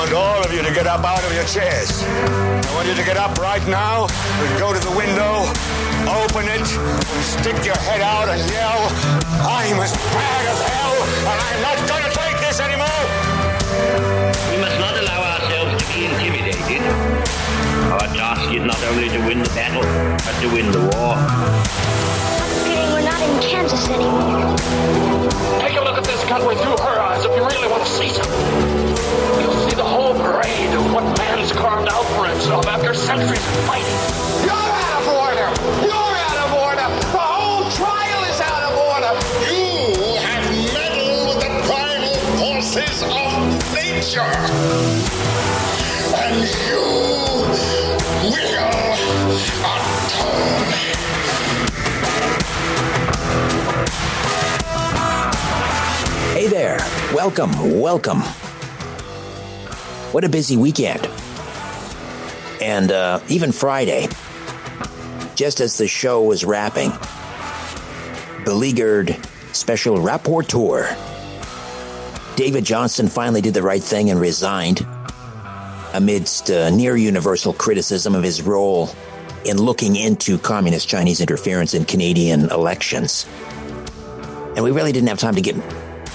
I want all of you to get up out of your chairs. I want you to get up right now and go to the window, open it, and stick your head out and yell, I'm as bad as hell, and I'm not going to take this anymore. We must not allow ourselves to be intimidated. Our task is not only to win the battle, but to win the war. Kidding, we're not in Kansas anymore. Take a look at this country through her eyes if you really want to see something. You'll see the whole parade of what man's carved out for himself after centuries of fighting. You're out of order. You're out of order. The whole trial is out of order. You have meddled with the primal forces of nature. And you will atone. Hey there. Welcome, welcome. What a busy weekend. And uh, even Friday, just as the show was wrapping, beleaguered special rapporteur David Johnston finally did the right thing and resigned amidst uh, near universal criticism of his role in looking into communist Chinese interference in Canadian elections. And we really didn't have time to get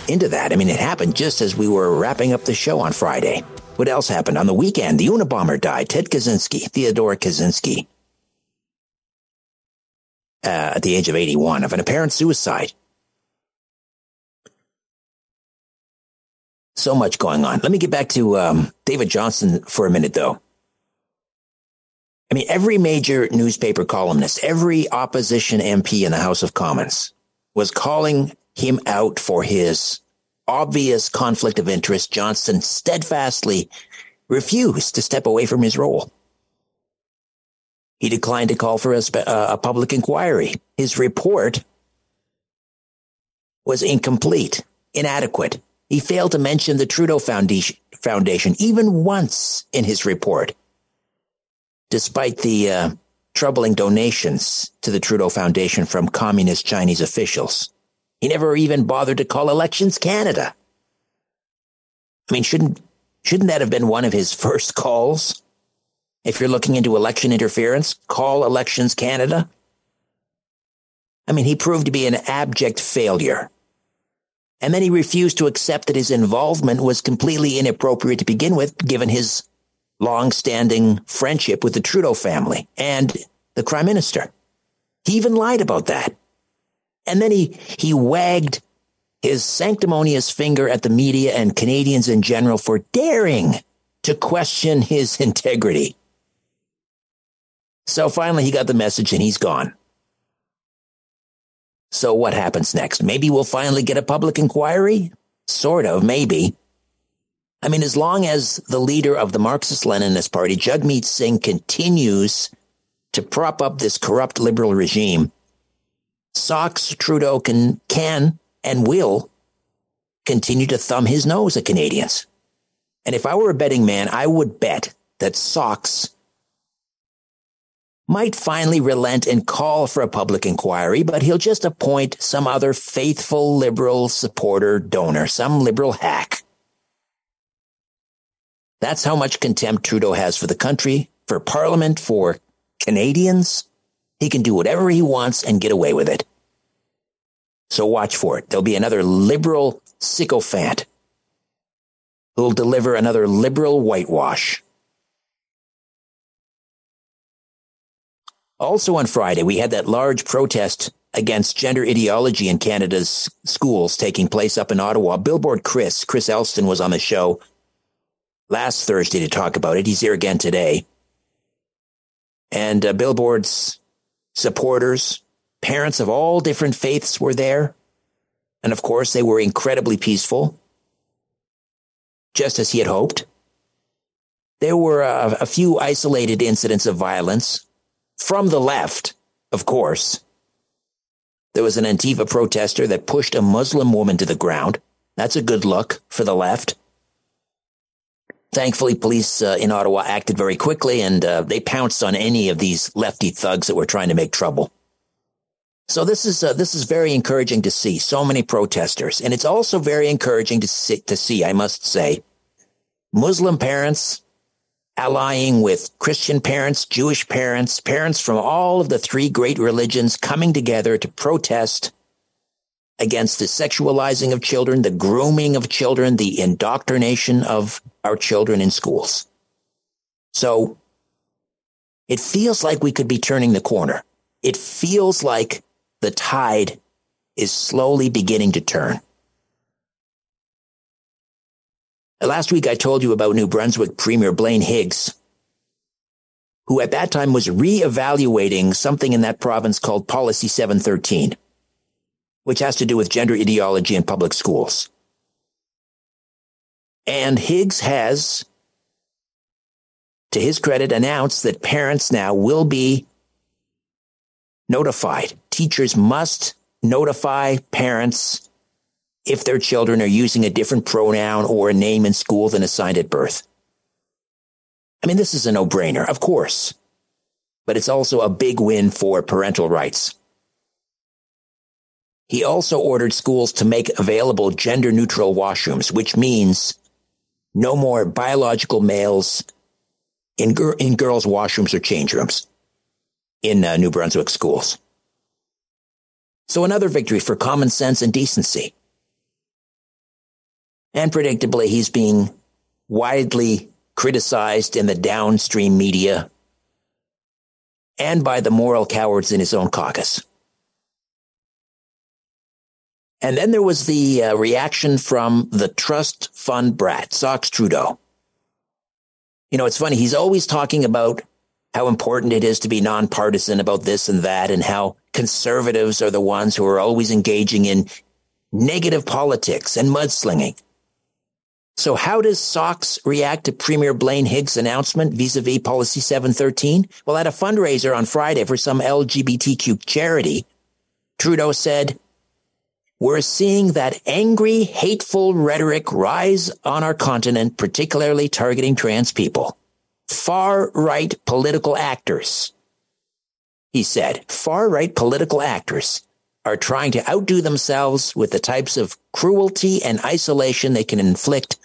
into that. I mean, it happened just as we were wrapping up the show on Friday. What else happened? On the weekend, the Unabomber died. Ted Kaczynski, Theodore Kaczynski, uh, at the age of 81 of an apparent suicide. So much going on. Let me get back to um, David Johnston for a minute, though. I mean, every major newspaper columnist, every opposition MP in the House of Commons was calling him out for his obvious conflict of interest. Johnston steadfastly refused to step away from his role. He declined to call for a, spe- uh, a public inquiry. His report was incomplete, inadequate. He failed to mention the Trudeau Foundation, Foundation even once in his report, despite the uh, troubling donations to the Trudeau Foundation from communist Chinese officials. He never even bothered to call Elections Canada. I mean, shouldn't shouldn't that have been one of his first calls? If you're looking into election interference, call Elections Canada. I mean, he proved to be an abject failure. And then he refused to accept that his involvement was completely inappropriate to begin with, given his long-standing friendship with the Trudeau family and the prime minister. He even lied about that. And then he, he wagged his sanctimonious finger at the media and Canadians in general for daring to question his integrity. So finally he got the message and he's gone. So what happens next? Maybe we'll finally get a public inquiry? Sort of, maybe. I mean, as long as the leader of the Marxist Leninist Party, Jagmeet Singh, continues to prop up this corrupt liberal regime, Socks Trudeau can, can and will continue to thumb his nose at Canadians. And if I were a betting man, I would bet that Socks might finally relent and call for a public inquiry, but he'll just appoint some other faithful liberal supporter donor, some liberal hack. That's how much contempt Trudeau has for the country, for Parliament, for Canadians. He can do whatever he wants and get away with it. So watch for it. There'll be another liberal sycophant who'll deliver another liberal whitewash. Also on Friday, we had that large protest against gender ideology in Canada's schools taking place up in Ottawa. Billboard Chris, Chris Elston was on the show last Thursday to talk about it. He's here again today. And uh, Billboard's supporters, parents of all different faiths were there. And of course, they were incredibly peaceful, just as he had hoped. There were a, a few isolated incidents of violence from the left, of course. There was an Antifa protester that pushed a Muslim woman to the ground. That's a good look for the left. Thankfully, police uh, in Ottawa acted very quickly and uh, they pounced on any of these lefty thugs that were trying to make trouble. So this is uh, this is very encouraging to see so many protesters, and it's also very encouraging to see, to see, I must say, Muslim parents allying with Christian parents, Jewish parents, parents from all of the three great religions coming together to protest against the sexualizing of children, the grooming of children, the indoctrination of our children in schools. So it feels like we could be turning the corner. It feels like the tide is slowly beginning to turn. Last week, I told you about New Brunswick Premier Blaine Higgs, who at that time was re-evaluating something in that province called Policy 713, which has to do with gender ideology in public schools. And Higgs has, to his credit, announced that parents now will be notified. Teachers must notify parents if their children are using a different pronoun or a name in school than assigned at birth. I mean, this is a no brainer, of course, but it's also a big win for parental rights. He also ordered schools to make available gender neutral washrooms, which means no more biological males in, gir- in girls' washrooms or change rooms in uh, New Brunswick schools. So another victory for common sense and decency. And predictably, he's being widely criticized in the downstream media and by the moral cowards in his own caucus. And then there was the uh, reaction from the trust fund brat, Socks Trudeau. You know, it's funny. He's always talking about how important it is to be nonpartisan about this and that, and how conservatives are the ones who are always engaging in negative politics and mudslinging. So how does Socks react to Premier Blaine Higgs' announcement vis-a-vis Policy 713? Well, at a fundraiser on Friday for some LGBTQ charity, Trudeau said, we're seeing that angry, hateful rhetoric rise on our continent, particularly targeting trans people far right political actors. He said, far right political actors are trying to outdo themselves with the types of cruelty and isolation they can inflict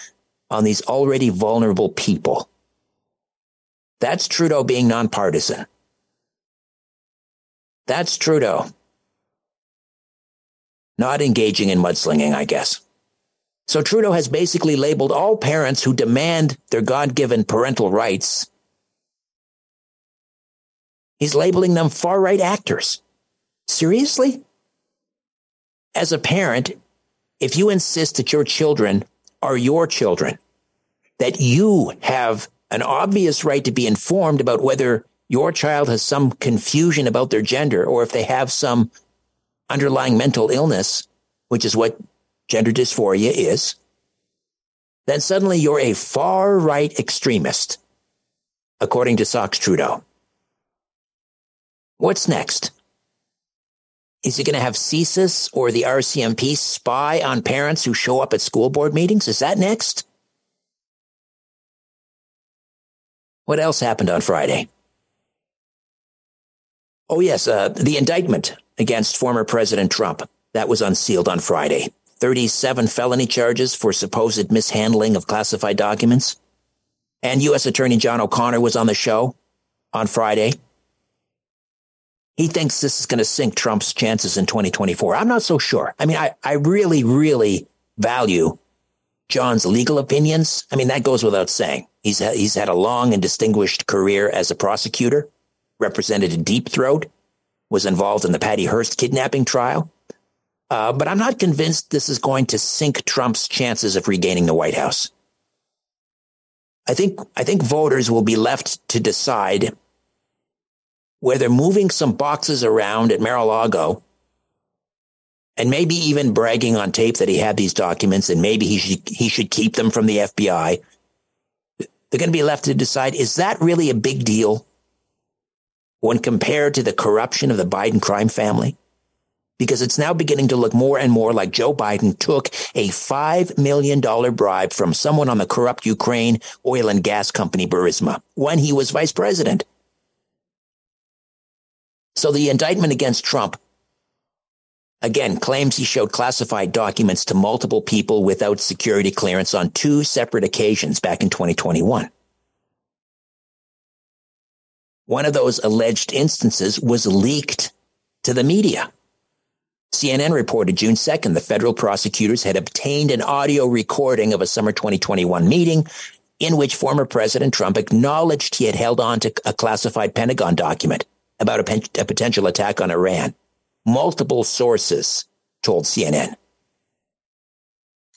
on these already vulnerable people. That's Trudeau being nonpartisan. That's Trudeau. Not engaging in mudslinging, I guess. So Trudeau has basically labeled all parents who demand their God given parental rights. He's labeling them far right actors. Seriously? As a parent, if you insist that your children are your children, that you have an obvious right to be informed about whether your child has some confusion about their gender or if they have some underlying mental illness, which is what gender dysphoria is, then suddenly you're a far right extremist, according to Socks Trudeau. What's next? Is he going to have CSIS or the RCMP spy on parents who show up at school board meetings? Is that next? What else happened on Friday? Oh, yes, uh, the indictment against former President Trump. That was unsealed on Friday. 37 felony charges for supposed mishandling of classified documents. And U.S. Attorney John O'Connor was on the show on Friday. He thinks this is going to sink Trump's chances in 2024. I'm not so sure. I mean, I, I really, really value John's legal opinions. I mean, that goes without saying. He's, he's had a long and distinguished career as a prosecutor, represented a Deep Throat, was involved in the Patty Hearst kidnapping trial. Uh, but I'm not convinced this is going to sink Trump's chances of regaining the White House. I think, I think voters will be left to decide whether moving some boxes around at Mar-a-Lago and maybe even bragging on tape that he had these documents and maybe he should, he should keep them from the FBI. They're going to be left to decide, is that really a big deal when compared to the corruption of the Biden crime family? Because it's now beginning to look more and more like Joe Biden took a $5 million bribe from someone on the corrupt Ukraine oil and gas company Burisma when he was vice president. So the indictment against Trump again claims he showed classified documents to multiple people without security clearance on two separate occasions back in 2021. One of those alleged instances was leaked to the media. CNN reported June 2nd the federal prosecutors had obtained an audio recording of a summer 2021 meeting in which former President Trump acknowledged he had held on to a classified Pentagon document about a, pen- a potential attack on Iran. Multiple sources told CNN.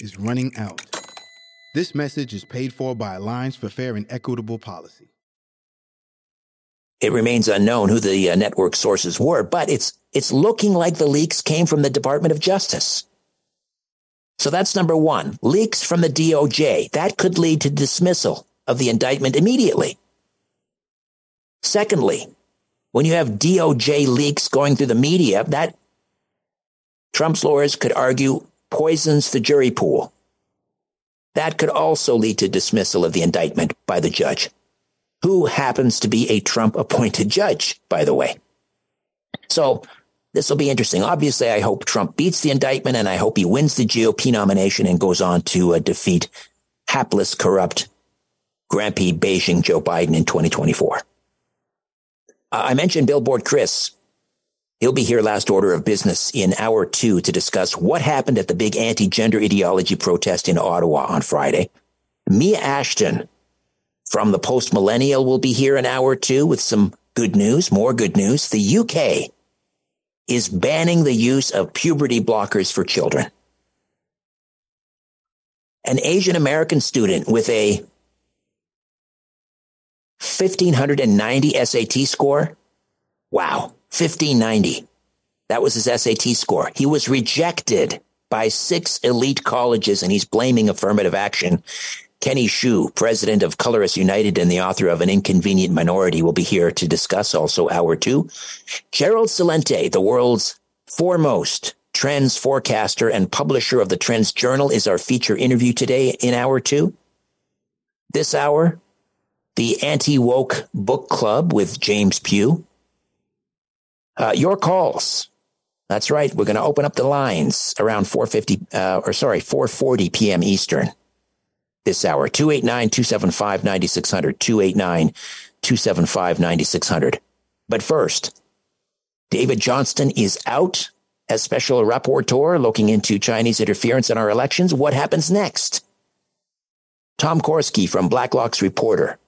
is running out. This message is paid for by Alliance for Fair and Equitable Policy. It remains unknown who the uh, network sources were, but it's it's looking like the leaks came from the Department of Justice. So that's number one. Leaks from the DOJ. That could lead to dismissal of the indictment immediately. Secondly, when you have DOJ leaks going through the media, that Trump's lawyers could argue poisons the jury pool. That could also lead to dismissal of the indictment by the judge who happens to be a Trump appointed judge, by the way. So this will be interesting. Obviously, I hope Trump beats the indictment and I hope he wins the GOP nomination and goes on to uh, defeat hapless, corrupt, Grampy Beijing Joe Biden in 2024. Uh, I mentioned Billboard Chris. He'll be here last order of business in hour two to discuss what happened at the big anti-gender ideology protest in Ottawa on Friday. Mia Ashton from the post millennial will be here an hour two with some good news, more good news. The UK is banning the use of puberty blockers for children. An Asian American student with a 1590 SAT score. Wow. 1590. That was his SAT score. He was rejected by six elite colleges and he's blaming affirmative action Kenny Xu, president of Color Us United and the author of An Inconvenient Minority, will be here to discuss also hour two. Gerald Celente, the world's foremost trends forecaster and publisher of the Trends Journal, is our feature interview today in hour two. This hour, the Anti Woke Book Club with James Pew. Uh, your calls. That's right. We're going to open up the lines around 450, uh, or sorry, 440 p.m. Eastern this hour. 289-275-9600, 289-275-9600. But first, David Johnston is out as special rapporteur looking into Chinese interference in our elections. What happens next? Tom Korski from Blacklock's Reporter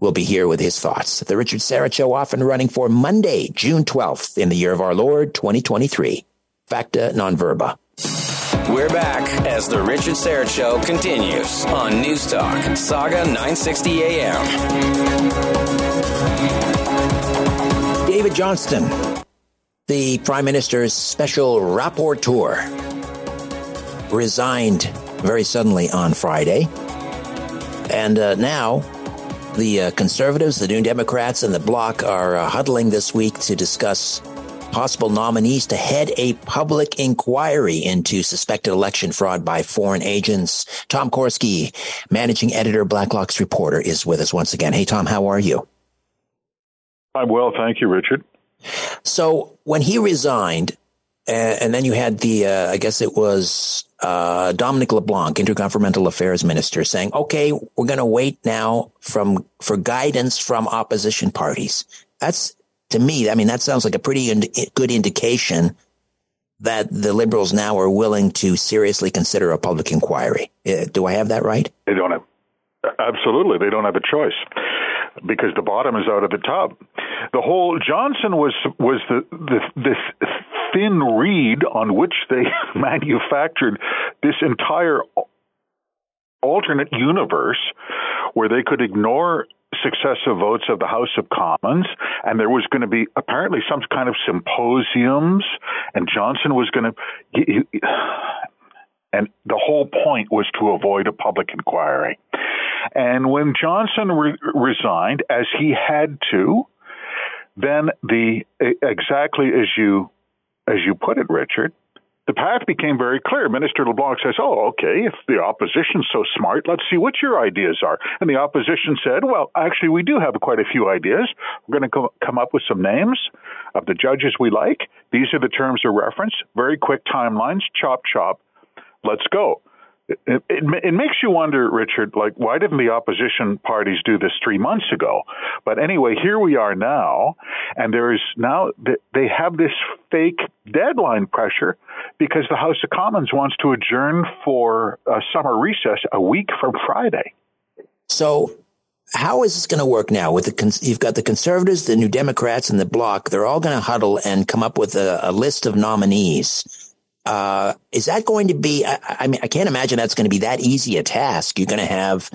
will be here with his thoughts. The Richard Syrett Show off and running for Monday, June 12th in the year of our Lord 2023. Facta non verba. We're back as the Richard Syrett Show continues on News Talk, Saga 960 AM. David Johnston, the Prime Minister's special rapporteur, resigned very suddenly on Friday. And uh, now the uh, conservatives, the New Democrats, and the Bloc are uh, huddling this week to discuss possible nominees to head a public inquiry into suspected election fraud by foreign agents. Tom Korski, managing editor, Blacklock's reporter, is with us once again. Hey, Tom, how are you? I'm well, thank you, Richard. So when he resigned, and, and then you had the, uh, I guess it was uh, Dominic LeBlanc, Intergovernmental Affairs Minister, saying, "Okay, we're going to wait now from for guidance from opposition parties." That's to me, I mean, that sounds like a pretty ind- good indication that the Liberals now are willing to seriously consider a public inquiry. Uh, do I have that right? They don't have absolutely. They don't have a choice because the bottom is out of the tub. The whole Johnston was was the, the this thin reed on which they manufactured this entire alternate universe where they could ignore successive votes of the House of Commons, and there was going to be apparently some kind of symposiums, and Johnston was going to. And the whole point was to avoid a public inquiry. And when Johnston re- resigned, as he had to, then the exactly as you as you put it, Richard, the path became very clear. Minister LeBlanc says, Oh, okay, if the opposition's so smart, let's see what your ideas are. And the opposition said, Well, actually, we do have quite a few ideas. We're going to come up with some names of the judges we like. These are the terms of reference, very quick timelines, chop, chop. Let's go. It, it, it, makes you wonder, Richard, like, why didn't the opposition parties do this three months ago? But anyway, here we are now, and there is now, they have this fake deadline pressure because the House of Commons wants to adjourn for a summer recess a week from Friday. So, how is this going to work now? With the you've got the conservatives, the New Democrats, and the Bloc. They're all going to huddle and come up with a, a list of nominees uh, is that going to be? I, I, mean, I can't imagine that's going to be that easy a task. You're going to have,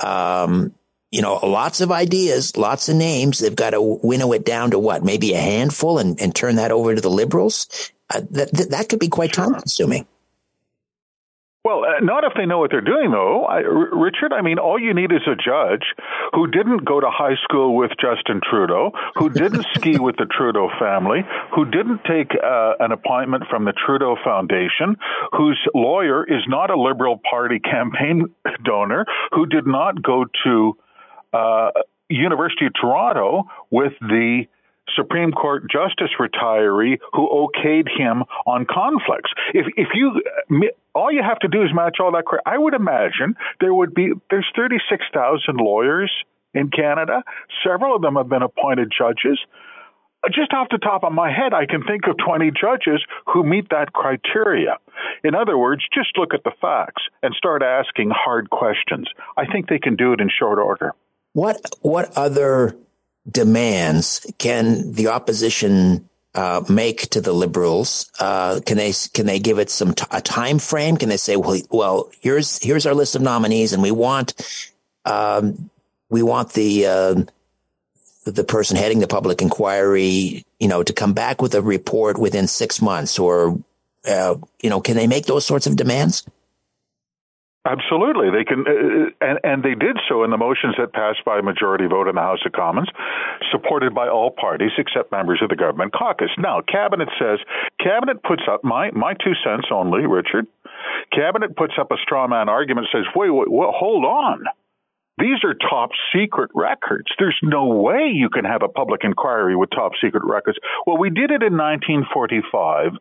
um, you know, lots of ideas, lots of names. They've got to winnow it down to what, maybe a handful, and, and turn that over to the liberals. Uh, that that could be quite time consuming. Well, uh, not if they know what they're doing, though. I, R- Richard, I mean, all you need is a judge who didn't go to high school with Justin Trudeau, who didn't ski with the Trudeau family, who didn't take uh, an appointment from the Trudeau Foundation, whose lawyer is not a Liberal Party campaign donor, who did not go to uh, University of Toronto with the Supreme Court justice retiree who okayed him on conflicts. If if you all you have to do is match all that. I would imagine there would be there's 36,000 lawyers in Canada. Several of them have been appointed judges. Just off the top of my head, I can think of 20 judges who meet that criteria. In other words, just look at the facts and start asking hard questions. I think they can do it in short order. What what other demands can the opposition uh, make to the liberals? Uh, can they can they give it some t- a time frame? Can they say, well, well, here's here's our list of nominees, and we want um, we want the uh, the person heading the public inquiry, you know, to come back with a report within six months, or uh, you know, can they make those sorts of demands? Absolutely, they can, uh, and and they did so in the motions that passed by majority vote in the House of Commons, supported by all parties except members of the government caucus. Now, cabinet says cabinet puts up my my two cents only, Richard. Cabinet puts up a straw man argument, says, wait, wait, wait hold on. These are top secret records. There's no way you can have a public inquiry with top secret records. Well, we did it in 1945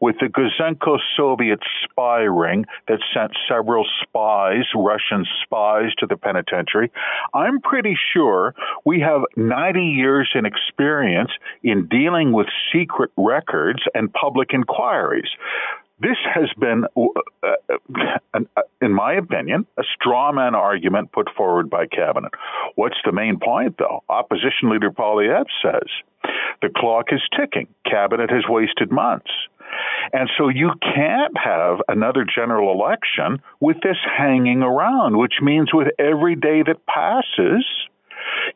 with the Gouzenko Soviet spy ring that sent several spies, Russian spies, to the penitentiary. I'm pretty sure we have 90 years in experience in dealing with secret records and public inquiries. This has been, uh, uh, in my opinion, a straw man argument put forward by Cabinet. What's the main point, though? Opposition Leader Poilievre says the clock is ticking. Cabinet has wasted months. And so you can't have another general election with this hanging around, which means with every day that passes,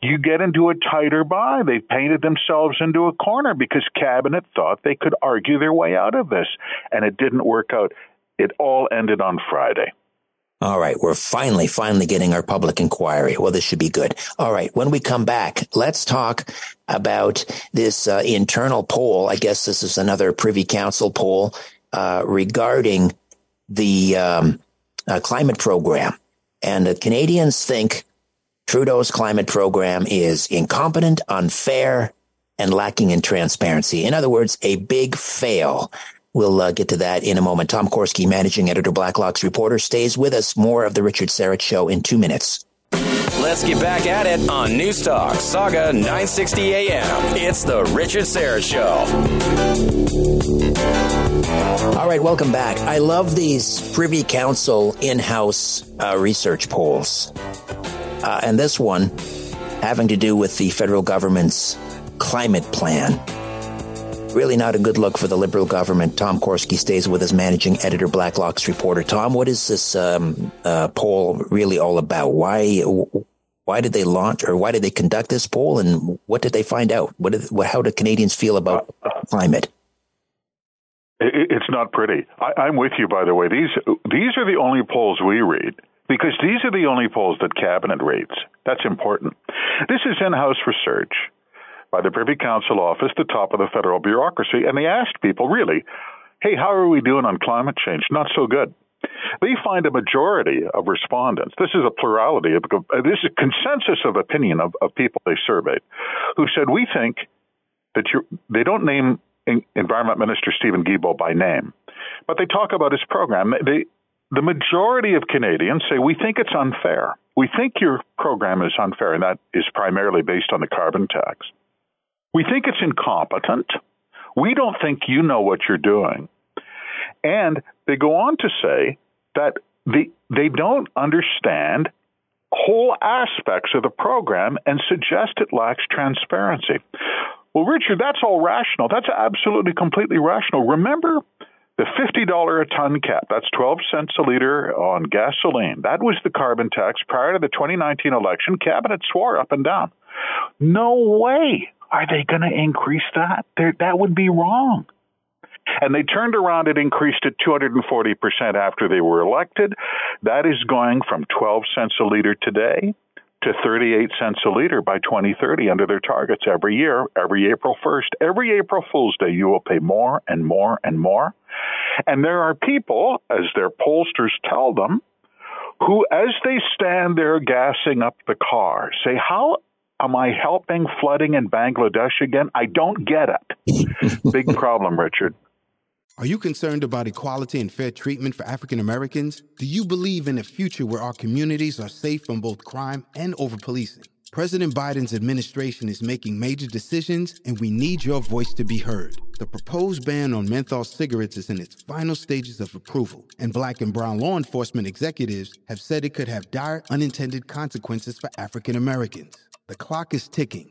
you get into a tighter buy. They painted themselves into a corner because cabinet thought they could argue their way out of this, and it didn't work out. It all ended on Friday. All right, we're finally, finally getting our public inquiry. Well, this should be good. All right, when we come back, let's talk about this uh, internal poll. I guess this is another Privy Council poll uh, regarding the um, uh, climate program. And the Canadians think Trudeau's climate program is incompetent, unfair, and lacking in transparency. In other words, a big fail. We'll uh, get to that in a moment. Tom Korski, managing editor, Blacklock's reporter, stays with us. More of the Richard Syrett Show in two minutes. Let's get back at it on News Talk, Saga 960 AM. It's the Richard Syrett Show. All right, welcome back. I love these Privy Council in house uh, research polls. Uh, and this one having to do with the federal government's climate plan. Really not a good look for the Liberal government. Tom Korski stays with us, managing editor, Blacklock's reporter. Tom, what is this um, uh, poll really all about? Why why did they launch or why did they conduct this poll, and what did they find out? What, did, how do Canadians feel about climate? It's not pretty. I, am with you, by the way. These these are the only polls we read because these are the only polls that cabinet rates. That's important. This is in-house research by the Privy Council office, the top of the federal bureaucracy, and they asked people really, "Hey, how are we doing on climate change?" Not so good. They find a majority of respondents. This is a plurality of this is a consensus of opinion of, of people they surveyed, who said we think that you they don't name Environment Minister Stephen Guilbeault by name, but they talk about his program. They the majority of Canadians say we think it's unfair. We think your program is unfair, and that is primarily based on the carbon tax. We think it's incompetent. We don't think you know what you're doing. And they go on to say that the, they don't understand whole aspects of the program and suggest it lacks transparency. Well, Richard, that's all rational. That's absolutely completely rational. Remember the $50 a ton cap, that's 12 cents a liter on gasoline. That was the carbon tax prior to the 2019 election. Cabinet swore up and down. No way are they going to increase that. They're, that would be wrong. And they turned around and increased it 240% after they were elected. That is going from 12 cents a liter today to 38 cents a liter by 2030 under their targets every year, every April 1st. Every April Fool's Day, you will pay more and more and more. And there are people, as their pollsters tell them, who, as they stand there gassing up the car, say, How am I helping flooding in Bangladesh again? I don't get it. Big problem, Richard. Are you concerned about equality and fair treatment for African Americans? Do you believe in a future where our communities are safe from both crime and over policing? President Biden's administration is making major decisions, and we need your voice to be heard. The proposed ban on menthol cigarettes is in its final stages of approval, and black and brown law enforcement executives have said it could have dire unintended consequences for African Americans. The clock is ticking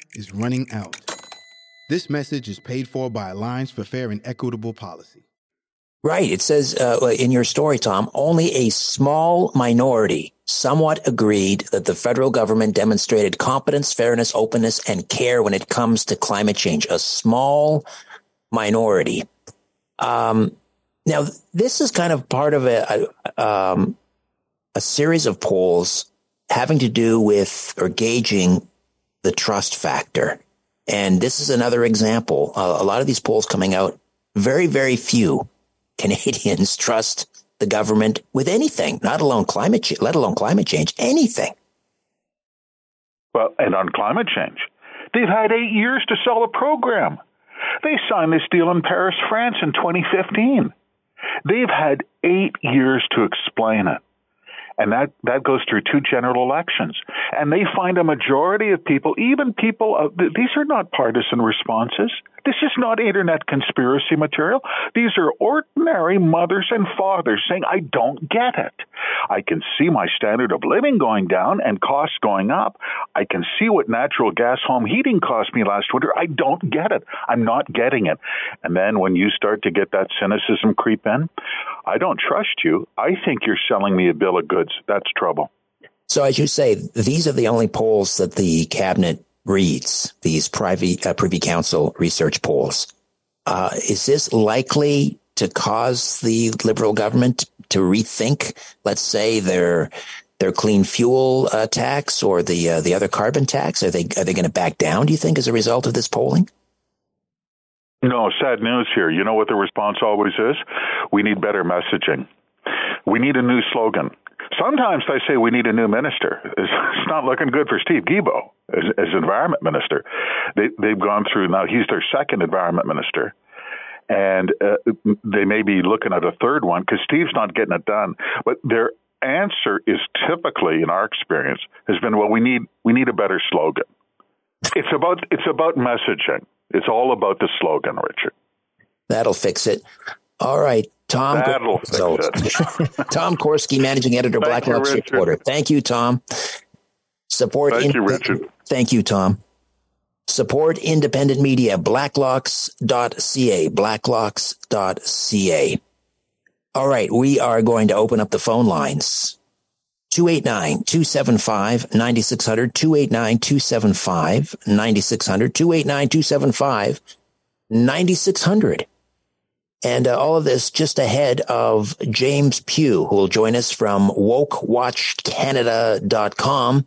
is running out. This message is paid for by Alliance for Fair and Equitable Policy. Right. It says uh, in your story, Tom, only a small minority somewhat agreed that the federal government demonstrated competence, fairness, openness, and care when it comes to climate change. A small minority. Um, now, this is kind of part of a, a, um, a series of polls having to do with or gauging the trust factor. And this is another example. Uh, a lot of these polls coming out, very, very few Canadians trust the government with anything, not alone climate change, let alone climate change, anything. Well, and on climate change, they've had eight years to sell a program. They signed this deal in Paris, France in 2015. They've had eight years to explain it. And that, that goes through two general elections. And they find a majority of people, even people, uh, these are not partisan responses. This is not internet conspiracy material. These are ordinary mothers and fathers saying, I don't get it. I can see my standard of living going down and costs going up. I can see what natural gas home heating cost me last winter. I don't get it. I'm not getting it. And then when you start to get that cynicism creep in, I don't trust you. I think you're selling me a bill of goods. That's trouble. So, as you say, these are the only polls that the cabinet reads, these privy, uh, Privy Council research polls. Uh, is this likely to cause the Liberal government to rethink, let's say, their their clean fuel uh, tax or the uh, the other carbon tax? Are they are they going to back down? Do you think as a result of this polling? No, sad news here. You know what the response always is? We need better messaging. We need a new slogan. Sometimes they say we need a new minister. It's not looking good for Steve Guilbeault as, as environment minister. They, they've gone through now. He's their second environment minister, and uh, they may be looking at a third one because Steve's not getting it done. But their answer is typically, in our experience, has been, "Well, we need we need a better slogan." It's about it's about messaging. It's all about the slogan, Richard. That'll fix it. All right. Tom, That'll fix so, it. Tom Korski, managing editor, Blacklock's reporter. Thank you, Tom. Support. Thank in- you, Richard. Thank you, Tom. Support independent media, blacklocks.ca, blacklocks.ca. All right, we are going to open up the phone lines. 289 275 9600, 289 275 9600, 289 275 9600. And uh, all of this just ahead of James Pew, who will join us from wokewatchcanada.com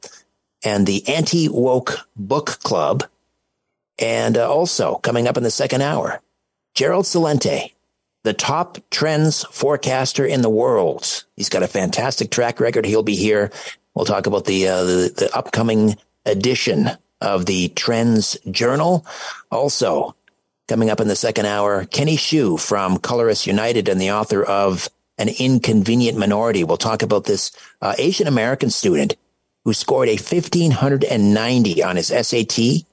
and the Anti Woke Book Club. And uh, also coming up in the second hour, Gerald Celente, the top trends forecaster in the world. He's got a fantastic track record. He'll be here. We'll talk about the, uh, the, the upcoming edition of the Trends Journal. Also, coming up in the second hour, Kenny Xu from Color Us United and the author of An Inconvenient Minority. We'll talk about this uh, Asian American student who scored a 1590 on his SAT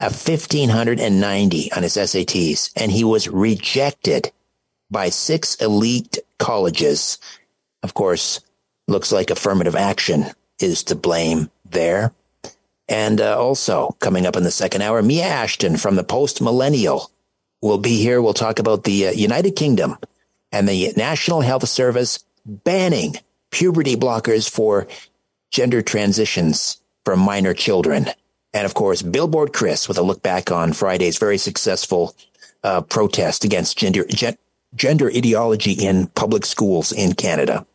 a 1590 on his SATs, and he was rejected by six elite colleges. Of course, looks like affirmative action is to blame there. And uh, also coming up in the second hour, Mia Ashton from the Post Millennial will be here. We'll talk about the uh, United Kingdom and the National Health Service banning puberty blockers for gender transitions for minor children. And of course, Billboard Chris with a look back on Friday's very successful uh, protest against gender, gen- gender ideology in public schools in Canada.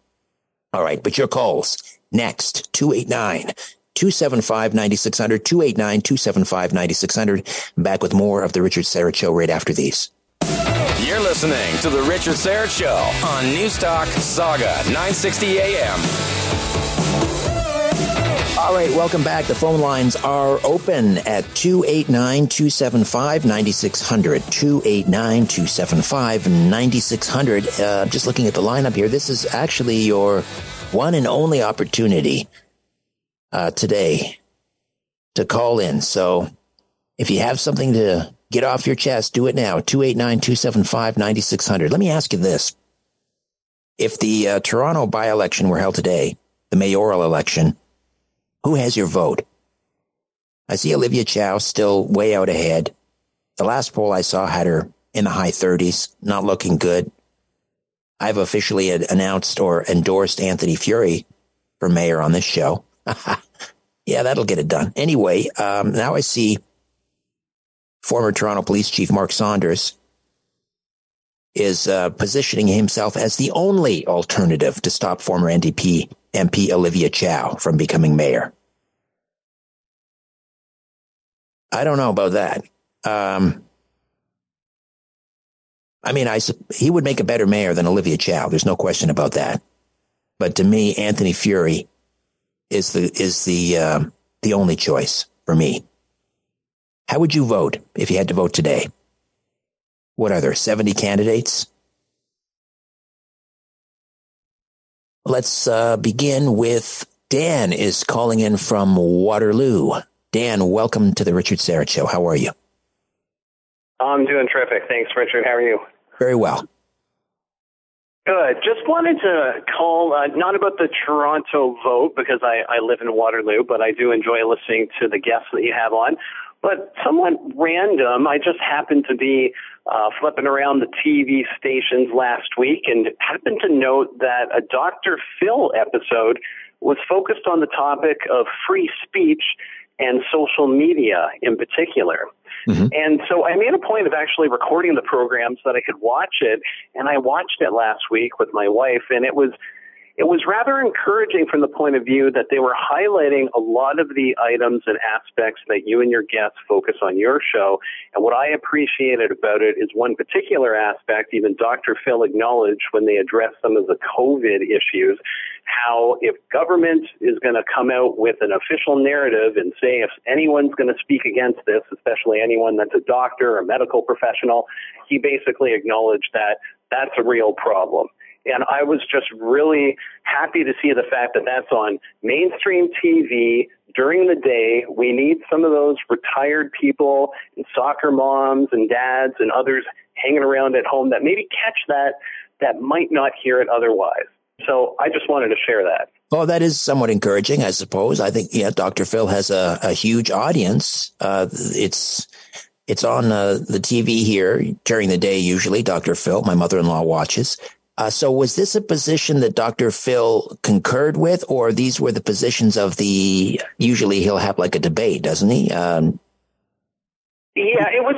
All right, but your calls next 289 275 9600, 289 275 9600. Back with more of The Richard Syrett Show right after these. You're listening to The Richard Syrett Show on Newstalk Saga 960 AM. All right, welcome back. The phone lines are open at 289 275 9600. 289 275 9600. Uh, just looking at the lineup here, this is actually your one and only opportunity uh, today to call in. So if you have something to get off your chest, do it now. 289 275 9600. Let me ask you this. If the uh, Toronto by election were held today, the mayoral election, who has your vote? I see Olivia Chow still way out ahead. The last poll I saw had her in the high 30s, not looking good. I've officially announced or endorsed Anthony Furey for mayor on this show. yeah, that'll get it done. Anyway, um, now I see former Toronto Police Chief Mark Saunders is uh, positioning himself as the only alternative to stop former NDP MP Olivia Chow from becoming mayor. I don't know about that. Um, I mean, I he would make a better mayor than Olivia Chow. There's no question about that. But to me, Anthony Furey is the is the uh, the only choice for me. How would you vote if you had to vote today? What are there? Seventy candidates. Let's uh, begin with Dan is calling in from Waterloo. Dan, welcome to the Richard Syrett Show. How are you? I'm doing terrific. Thanks, Richard. How are you? Very well. Good. Just wanted to call, uh, not about the Toronto vote because I, I live in Waterloo, but I do enjoy listening to the guests that you have on. But somewhat random, I just happened to be uh, flipping around the TV stations last week and happened to note that a Dr. Phil episode was focused on the topic of free speech and social media in particular. Mm-hmm. And so I made a point of actually recording the program so that I could watch it. And I watched it last week with my wife, and it was it was rather encouraging from the point of view that they were highlighting a lot of the items and aspects that you and your guests focus on your show. And what I appreciated about it is one particular aspect, even Dr. Phil acknowledged when they addressed some of the COVID issues, how if government is going to come out with an official narrative and say if anyone's going to speak against this, especially anyone that's a doctor or medical professional, he basically acknowledged that that's a real problem. And I was just really happy to see the fact that that's on mainstream TV during the day. We need some of those retired people and soccer moms and dads and others hanging around at home that maybe catch that that might not hear it otherwise. So I just wanted to share that. Well, that is somewhat encouraging, I suppose. I think, yeah, Dr. Phil has a, a huge audience. Uh, it's, it's on uh, the TV here during the day, usually. Dr. Phil, my mother in law watches. Uh, so was this a position that Dr. Phil concurred with, or these were the positions of the, usually he'll have like a debate, doesn't he? Um, yeah, it was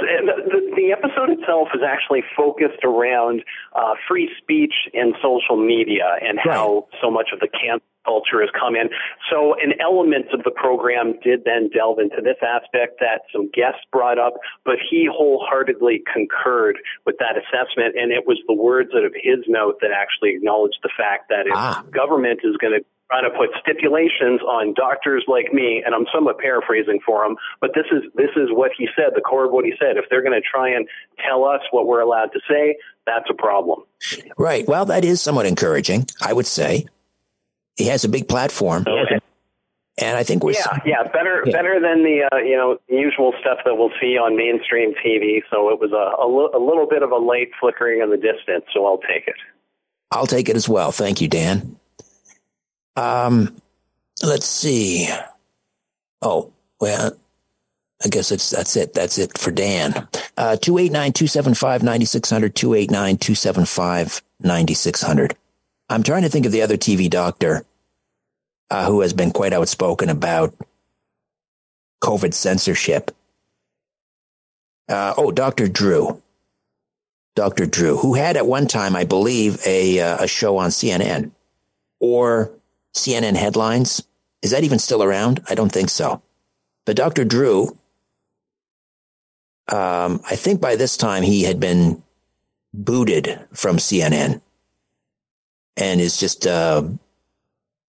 the, episode itself is actually focused around uh, free speech and social media and how so much of the camp culture has come in. So an element of the program did then delve into this aspect that some guests brought up, but he wholeheartedly concurred with that assessment. And it was the words out of his note that actually acknowledged the fact that if ah. government is going to try to put stipulations on doctors like me, and I'm somewhat paraphrasing for him, but this is this is what he said, the core of what he said. If they're going to try and tell us what we're allowed to say, that's a problem. Right. Well, that is somewhat encouraging, I would say he has a big platform. Okay. And I think we're yeah yeah better yeah. better than the uh, you know usual stuff that we'll see on mainstream TV. So it was a a little bit of a light flickering in the distance. So I'll take it. I'll take it as well. Thank you, Dan. Um, let's see. Oh well, I guess it's that's it. That's it for Dan. Uh, two eight nine two seven five ninety six hundred two eight nine two seven five ninety six hundred. I'm trying to think of the other TV doctor uh, who has been quite outspoken about COVID censorship. Uh, oh, Dr. Drew. Dr. Drew, who had at one time, I believe, a, uh, a show on CNN or CNN headlines. Is that even still around? I don't think so. But Dr. Drew, um, I think by this time he had been booted from CNN and is just uh,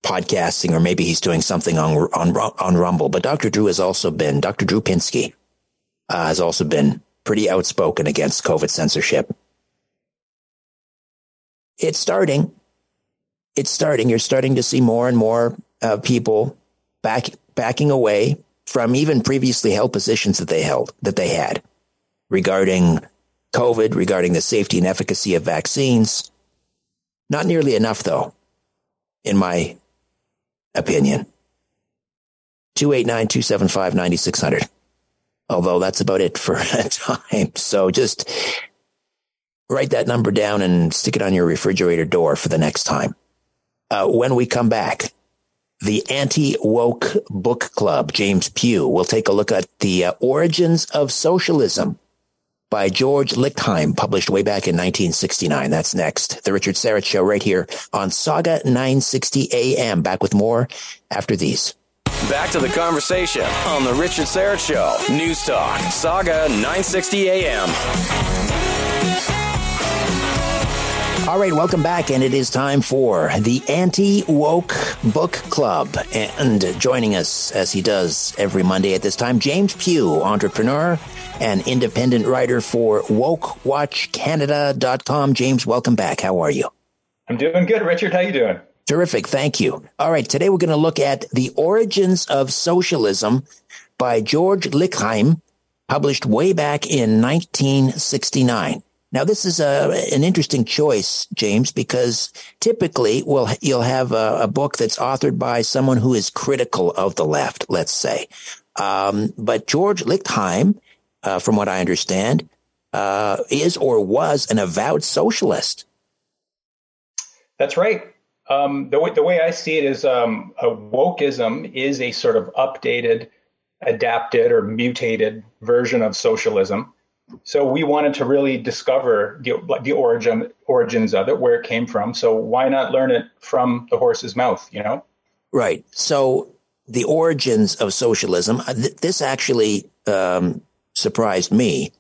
podcasting, or maybe he's doing something on on on Rumble. But Dr. Drew has also been Dr. Drew Pinsky uh, has also been pretty outspoken against COVID censorship. It's starting. It's starting. You're starting to see more and more uh, people back backing away from even previously held positions that they held that they had regarding COVID, regarding the safety and efficacy of vaccines, not nearly enough, though, in my opinion. 289 275 9600. Although that's about it for a time. So just Write that number down and stick it on your refrigerator door for the next time. Uh, when we come back, the Anti Woke Book Club, James Pew, will take a look at the uh, origins of socialism by George Lichtheim, published way back in 1969. That's next. The Richard Syrett Show right here on Sauga 960 AM. Back with more after these. Back to the conversation on The Richard Syrett Show. News Talk, Sauga 960 AM. All right, welcome back. And it is time for the Anti Woke Book Club. And joining us, as he does every Monday at this time, James Pew, entrepreneur and independent writer for WokeWatchCanada.com. James, welcome back. How are you? I'm doing good, Richard. How you doing? Terrific. Thank you. All right, today we're going to look at The Origins of Socialism by George Lichtheim, published way back in 1969. Now, this is a, an interesting choice, James, because typically we'll, you'll have a, a, book that's authored by someone who is critical of the left, let's say. Um, but George Lichtheim, uh, from what I understand, uh, is or was an avowed socialist. That's right. Um, the, way, the way I see it is um, a wokeism is a sort of updated, adapted, or mutated version of socialism so we wanted to really discover the, the origin origins of it, where it came from. So why not learn it from the horse's mouth? You know, right? So the origins of socialism. Uh, th- this actually um, surprised me.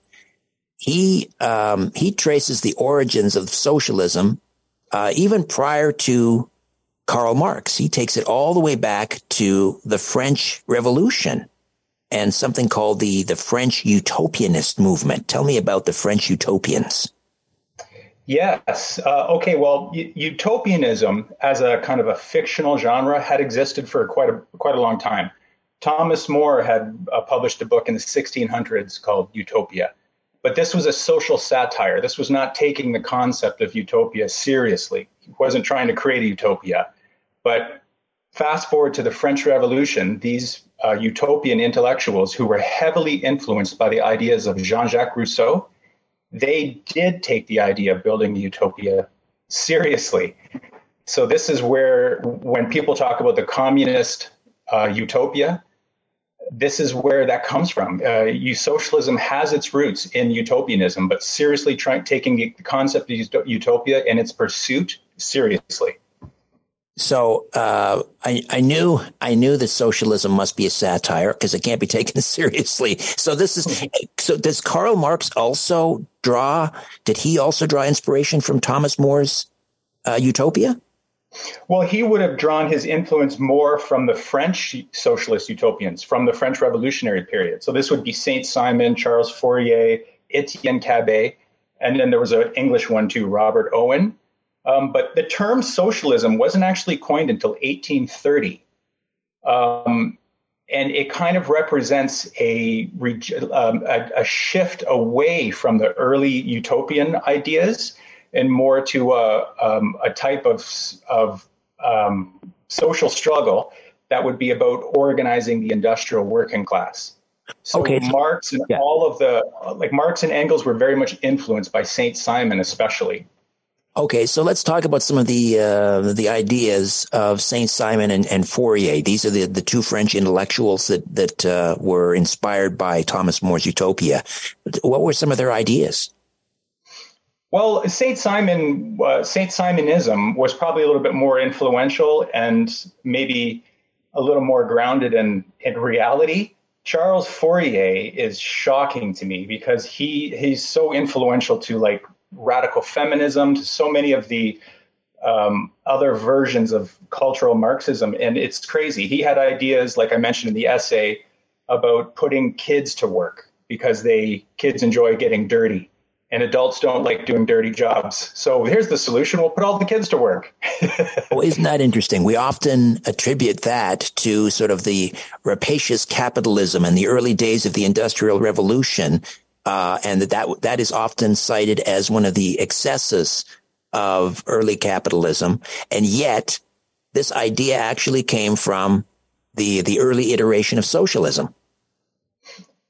He um, he traces the origins of socialism uh, even prior to Karl Marx. He takes it all the way back to the French Revolution and something called the, the French utopianist movement. Tell me about the French utopians. Yes. Uh, okay. Well, utopianism as a kind of a fictional genre had existed for quite a quite a long time. Thomas More had uh, published a book in the 1600s called Utopia, but this was a social satire. This was not taking the concept of utopia seriously. He wasn't trying to create a utopia. But fast forward to the French Revolution, these uh, utopian intellectuals who were heavily influenced by the ideas of Jean Jacques Rousseau, they did take the idea of building utopia seriously. So, this is where, when people talk about the communist uh, utopia, this is where that comes from. Uh, you, socialism has its roots in utopianism, but seriously taking the concept of utopia and its pursuit seriously. So uh, I, I knew I knew that socialism must be a satire because it can't be taken seriously. So this is so. Does Karl Marx also draw? Did he also draw inspiration from Thomas More's uh, Utopia? Well, he would have drawn his influence more from the French socialist utopians, from the French Revolutionary period. So this would be Saint Simon, Charles Fourier, Etienne Cabet, and then there was an English one too, Robert Owen. Um, but the term socialism wasn't actually coined until 1830. Um, and it kind of represents a, um, a, a, shift away from the early utopian ideas and more to a, um, a type of, of um, social struggle that would be about organizing the industrial working class. So okay. Marx and yeah. all of the like Marx and Engels were very much influenced by Saint Simon, especially. Okay, so let's talk about some of the uh, the ideas of Saint Simon and, and, Fourier. These are the, the two French intellectuals that that uh, were inspired by Thomas More's Utopia. What were some of their ideas? Well, Saint Simon, uh, Saint Simonism was probably a little bit more influential and maybe a little more grounded in in reality. Charles Fourier is shocking to me because he he's so influential to like radical feminism to so many of the um, other versions of cultural Marxism. And it's crazy. He had ideas, like I mentioned in the essay, about putting kids to work because they kids enjoy getting dirty and adults don't like doing dirty jobs. So here's the solution. We'll put all the kids to work. well, isn't that interesting? We often attribute that to sort of the rapacious capitalism and the early days of the industrial revolution uh, and that, that that is often cited as one of the excesses of early capitalism. And yet, this idea actually came from the the early iteration of socialism.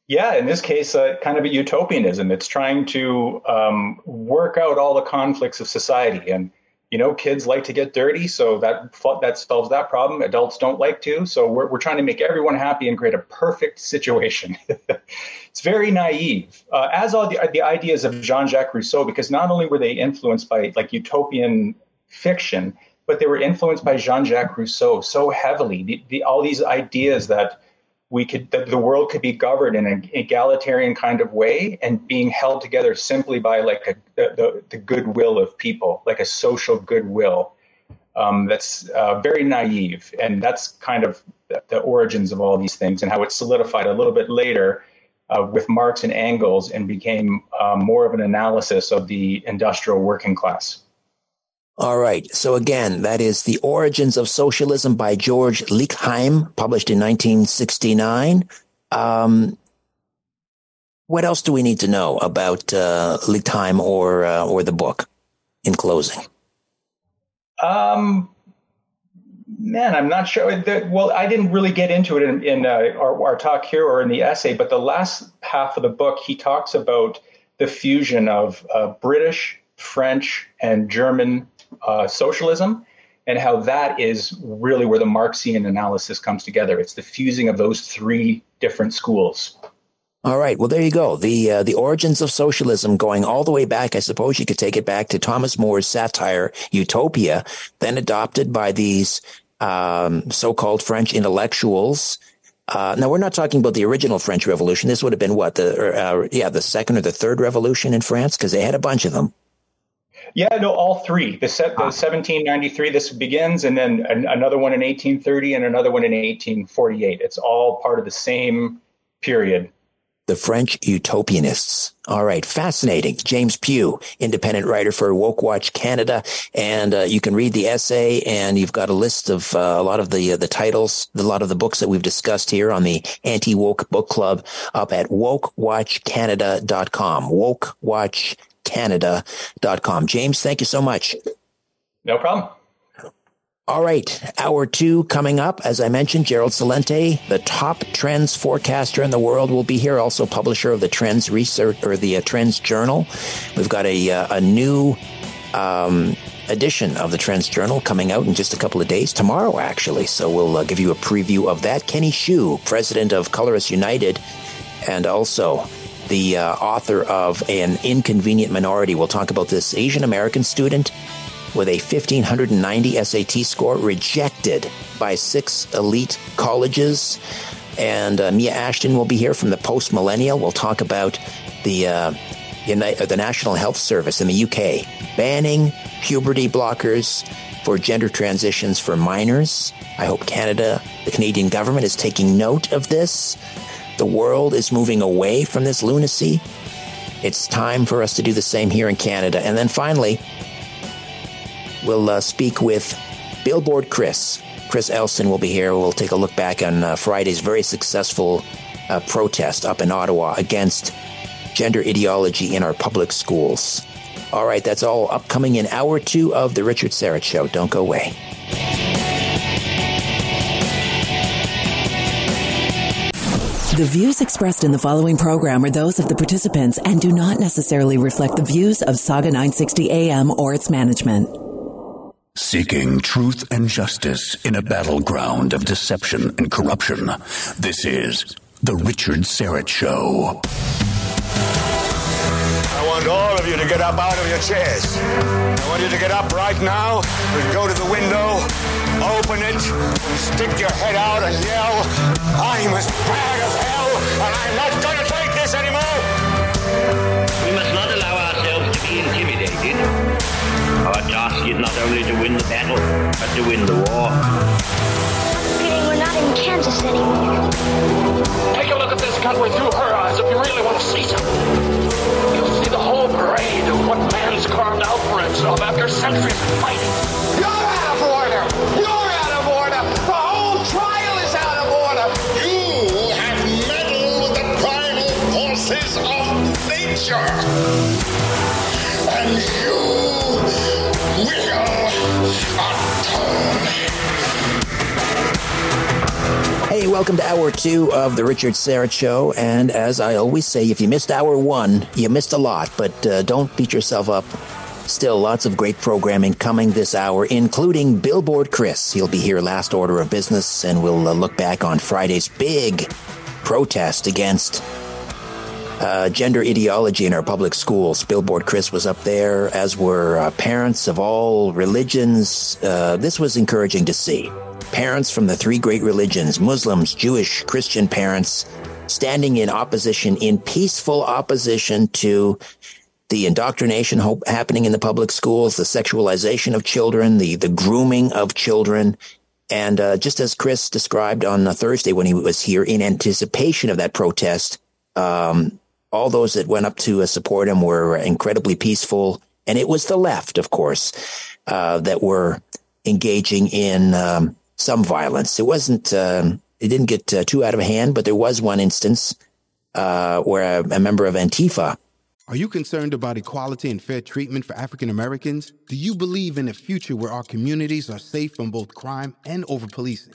Yeah, in this case, uh, kind of a utopianism. It's trying to um, work out all the conflicts of society, and you know, kids like to get dirty, so that that solves that problem. Adults don't like to, so we're we're trying to make everyone happy and create a perfect situation. it's very naive, uh, as are the the ideas of Jean-Jacques Rousseau, because not only were they influenced by like utopian fiction, but they were influenced by Jean-Jacques Rousseau so heavily. The, the, all these ideas that we could that the world could be governed in an egalitarian kind of way and being held together simply by like a, the, the goodwill of people like a social goodwill um, that's uh, very naive. And that's kind of the, the, origins of all these things and how it solidified a little bit later uh, with marx and engels and became uh, more of an analysis of the industrial working class all right. So again, that is The Origins of Socialism by George Lichtheim, published in 1969. Um, what else do we need to know about uh, or uh, or the book? In closing, um, man, I'm not sure. well, I didn't really get into it in, in uh, our, our talk here or in the essay, but the last half of the book, he talks about the fusion of uh, British, French, and German uh, socialism and how that is really where the Marxian analysis comes together. It's the fusing of those three different schools. All right. Well, there you go. The uh, the origins of socialism, going all the way back. I suppose you could take it back to Thomas More's satire Utopia, then adopted by these um, so-called French intellectuals. Uh, now we're not talking about the original French Revolution. This would have been what the uh, yeah the second or the third revolution in France because they had a bunch of them. Yeah, no, all three. The, set, the 1793, this begins, and then an, another one in 1830 and another one in 1848. It's all part of the same period. The French utopianists. All right, fascinating. James Pew, independent writer for Woke Watch Canada, and uh, you can read the essay, and you've got a list of uh, a lot of the uh, the titles, a lot of the books that we've discussed here on the Anti Woke Book Club up at wokewatchcanada.com. Woke Watch canada.com. James, thank you so much. No problem. All right, hour two coming up. As I mentioned, Gerald Celente, the top trends forecaster in the world, will be here. Also, publisher of the Trends Research or the uh, Trends Journal. We've got a uh, a new um, edition of the Trends Journal coming out in just a couple of days, tomorrow actually. So we'll uh, give you a preview of that. Kenny Xu, president of Color Us United, and also the uh, author of An Inconvenient Minority. We'll talk about this Asian American student with a 1590 SAT score rejected by six elite colleges. And uh, Mia Ashton will be here from the Post Millennial. We'll talk about the uh, United, the National Health Service in the UK banning puberty blockers for gender transitions for minors. I hope Canada, the Canadian government, is taking note of this the world is moving away from this lunacy. It's time for us to do the same here in Canada. And then finally, we'll uh, speak with Billboard Chris. Chris Elston will be here. We'll take a look back on uh, Friday's very successful uh, protest up in Ottawa against gender ideology in our public schools. All right, that's all upcoming in hour two of The Richard Syrett Show. Don't go away. The views expressed in the following program are those of the participants and do not necessarily reflect the views of Sauga 960 AM or its management. Seeking truth and justice in a battleground of deception and corruption. This is The Richard Syrett Show. I want all of you to get up out of your chairs. I want you to get up right now and go to the window, open it, and stick your head out and yell, I'm as bad as hell, and I'm not going to take this anymore. We must not allow ourselves to be intimidated. Our task is not only to win the battle, but to win the war. Forgetting we're not in Kansas anymore. Take a look at this country through her eyes if you really want to see something. You'll see the whole parade of what man's carved out for himself after centuries of fighting. Nature! And you will atone. Hey, welcome to hour two of the Richard Syrett Show. And as I always say, if you missed hour one, you missed a lot, but uh, don't beat yourself up. Still, lots of great programming coming this hour, including Billboard Chris. He'll be here last order of business, and we'll uh, look back on Friday's big protest against uh, gender ideology in our public schools. Billboard Chris was up there, as were uh, parents of all religions. Uh, this was encouraging to see parents from the three great religions Muslims, Jewish, Christian parents standing in opposition, in peaceful opposition to the indoctrination happening in the public schools, the sexualization of children, the, the grooming of children. And uh, just as Chris described on Thursday when he was here, in anticipation of that protest, um, all those that went up to uh, support him were incredibly peaceful. And it was the left, of course, uh, that were engaging in um, some violence. It wasn't, um, it didn't get uh, too out of hand, but there was one instance uh, where a, a, member of Antifa. Are you concerned about equality and fair treatment for African Americans? Do you believe in a future where our communities are safe from both crime and over policing?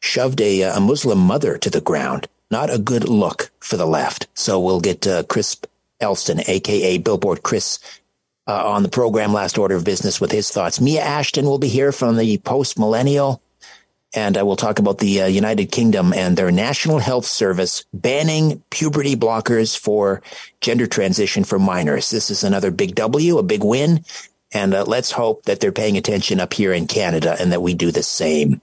Shoved a, a Muslim mother to the ground not a good look for the left. So we'll get uh, Chris Elston, aka Billboard Chris, uh, on the program Last Order of Business with his thoughts. Mia Ashton will be here from the Post Millennial, and uh, we'll talk about the uh, United Kingdom and their National Health Service banning puberty blockers for gender transition for minors. This is another big W, a big win. And uh, let's hope that they're paying attention up here in Canada and that we do the same.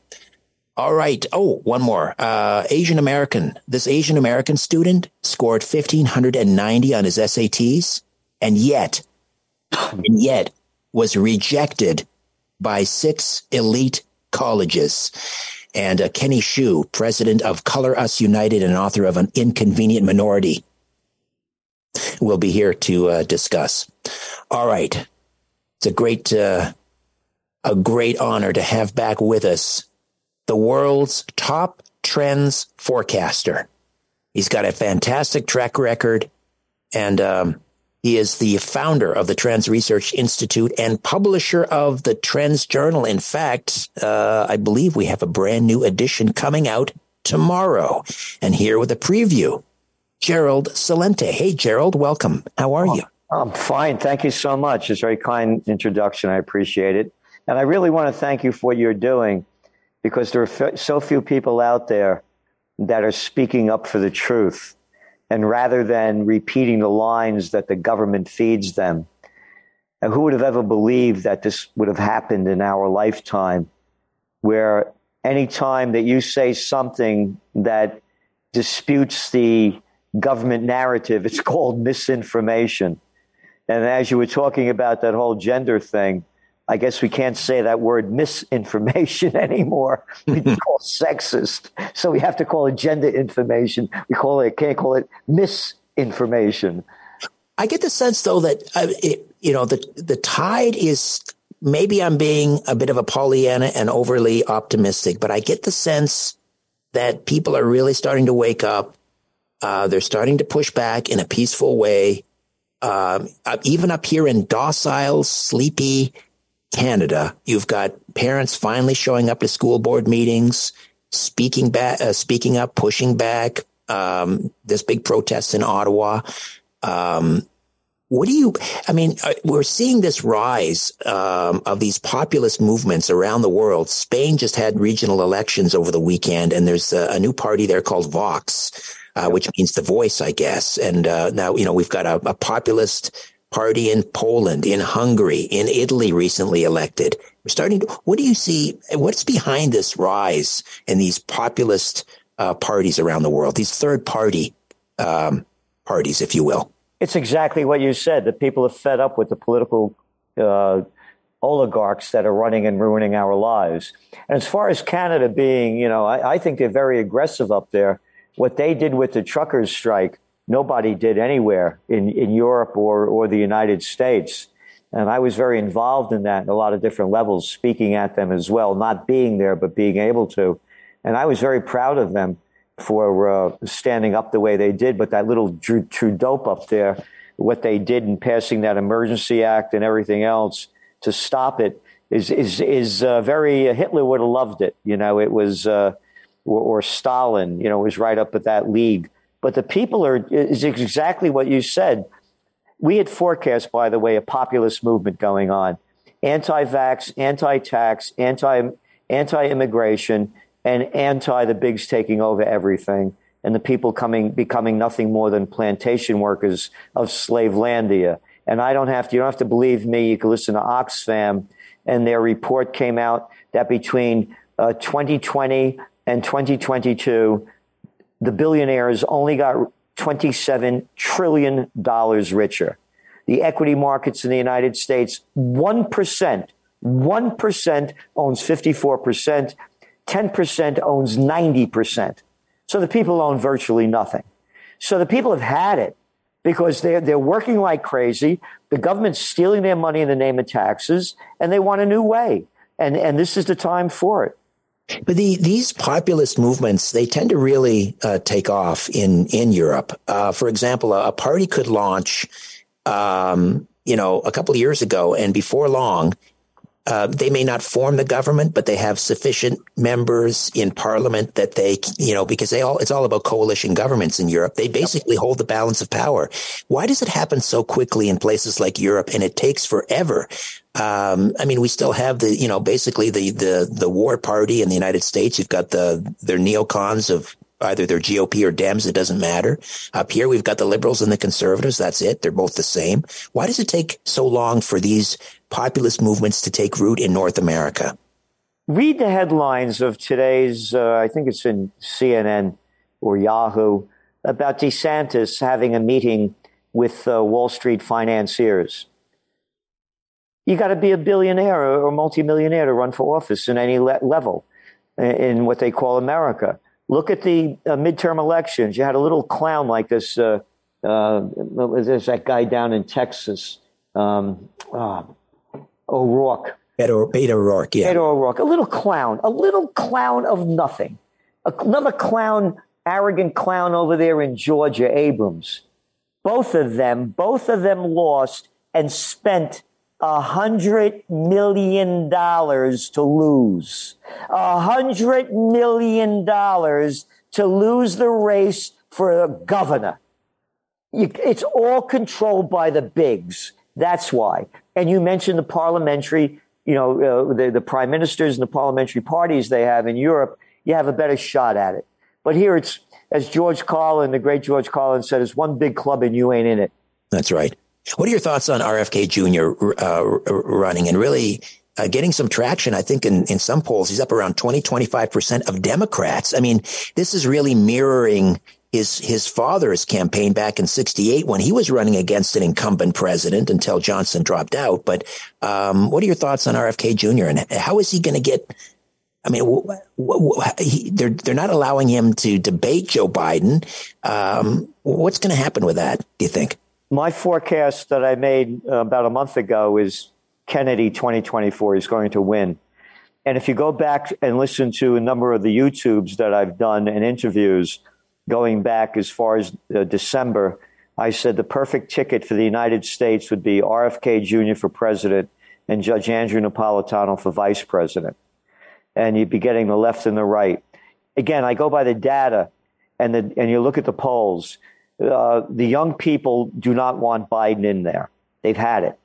All right. Oh, one more. Uh, Asian American. This Asian American student scored 1590 on his SATs and yet, and yet was rejected by six elite colleges. And uh, Kenny Xu, president of Color Us United and author of An Inconvenient Minority, will be here to uh, discuss. All right. It's a great, uh, a great honor to have back with us the world's top trends forecaster. He's got a fantastic track record, and um, he is the founder of the Trends Research Institute and publisher of the Trends Journal. In fact, uh, I believe we have a brand new edition coming out tomorrow. And here with a preview, Gerald Celente. Hey, Gerald, welcome. How are you? I'm fine. Thank you so much. It's a very kind introduction. I appreciate it. And I really want to thank you for what you're doing because there are so few people out there that are speaking up for the truth. And rather than repeating the lines that the government feeds them, and who would have ever believed that this would have happened in our lifetime, where any time that you say something that disputes the government narrative, it's called misinformation. And as you were talking about that whole gender thing, I guess we can't say that word misinformation anymore. We call sexist. So we have to call it gender information. We call it, can't call it misinformation. I get the sense though that, uh, it, you know, the, the tide is, maybe I'm being a bit of a Pollyanna and overly optimistic, but I get the sense that people are really starting to wake up. Uh, they're starting to push back in a peaceful way. Um, uh, even up here in docile, sleepy, Canada, you've got parents finally showing up to school board meetings, speaking back, uh, speaking up, pushing back. Um, this big protest in Ottawa. Um, what do you? I mean, uh, we're seeing this rise um, of these populist movements around the world. Spain just had regional elections over the weekend, and there's a, a new party there called Vox, uh, which means the voice, I guess. And uh, now, you know, we've got a, a populist party in Poland, in Hungary, in Italy recently elected. We're starting to, what do you see? What's behind this rise in these populist uh, parties around the world, these third party um, parties, if you will? It's exactly what you said. That people are fed up with the political uh, oligarchs that are running and ruining our lives. And as far as Canada being, you know, I, I think they're very aggressive up there. What they did with the truckers' strike, nobody did anywhere in, in Europe or, or the United States. And I was very involved in that in a lot of different levels, speaking at them as well, not being there, but being able to. And I was very proud of them for uh, standing up the way they did. But that little Trudeau up there, what they did in passing that emergency act and everything else to stop it is is is uh, very uh, Hitler would have loved it. You know, it was uh, or, or, Stalin. You know, was right up at that league. But the people are is exactly what you said. We had forecast, by the way, a populist movement going on, anti-vax, anti-tax, anti anti-immigration, and anti the bigs taking over everything, and the people coming becoming nothing more than plantation workers of Slavelandia. And I don't have to, you don't have to believe me. You can listen to Oxfam and their report came out that between uh, 2020 and 2022, the billionaires only got 27 trillion dollars richer. The equity markets in the United States, 1%, 1% owns 54%, 10% owns 90%. So the people own virtually nothing. So the people have had it because they're, they're working like crazy. The government's stealing their money in the name of taxes, and they want a new way. And, and this is the time for it. But the, these populist movements, they tend to really uh, take off in, in Europe. Uh, for example, a, a, party could launch, um, you know, a couple of years ago, and before long, uh, they may not form the government, but they have sufficient members in parliament that they, you know, because they all, it's all about coalition governments in Europe. They basically hold the balance of power. Why does it happen so quickly in places like Europe and it takes forever? Um, I mean, we still have the, you know, basically the, the, the war party in the United States. You've got the, their neocons of either they're GOP or Dems. It doesn't matter. Up here, we've got the liberals and the conservatives. That's it. They're both the same. Why does it take so long for these populist movements to take root in North America? Read the headlines of today's, uh, I think it's in CNN or Yahoo, about DeSantis having a meeting with uh, Wall Street financiers. You got to be a billionaire or multimillionaire to run for office in any le- level in what they call America. Look at the uh, midterm elections. You had a little clown like this. Uh, uh, there's that guy down in Texas, um, uh, O'Rourke. Beto, Beto O'Rourke, yeah. Beto O'Rourke, a little clown, a little clown of nothing. Another clown, arrogant clown over there in Georgia, Abrams. Both of them, both of them lost and spent a hundred million dollars to lose. A hundred million dollars to lose the race for a governor. You, it's all controlled by the bigs. That's why. And you mentioned the parliamentary, you know, uh, the, the prime ministers and the parliamentary parties they have in Europe. You have a better shot at it. But here it's, as George Carlin, the great George Carlin said, it's one big club and you ain't in it. That's right. What are your thoughts on RFK Jr. Uh, running and really uh, getting some traction? I think in, in some polls, he's up around 20, 25% of Democrats. I mean, this is really mirroring his, his father's campaign back in 68 when he was running against an incumbent president until Johnson dropped out. But um, what are your thoughts on RFK Jr. and how is he going to get I mean, w- w- he, they're they're not allowing him to debate Joe Biden. Um, what's going to happen with that? Do you think? My forecast that I made uh, about a month ago is Kennedy 2024 is going to win. And if you go back and listen to a number of the YouTubes that I've done and interviews going back as far as uh, December, I said the perfect ticket for the United States would be RFK Jr. for president and Judge Andrew Napolitano for vice president. And you'd be getting the left and the right. Again, I go by the data and the, and you look at the polls uh, the young people do not want Biden in there. They've had it.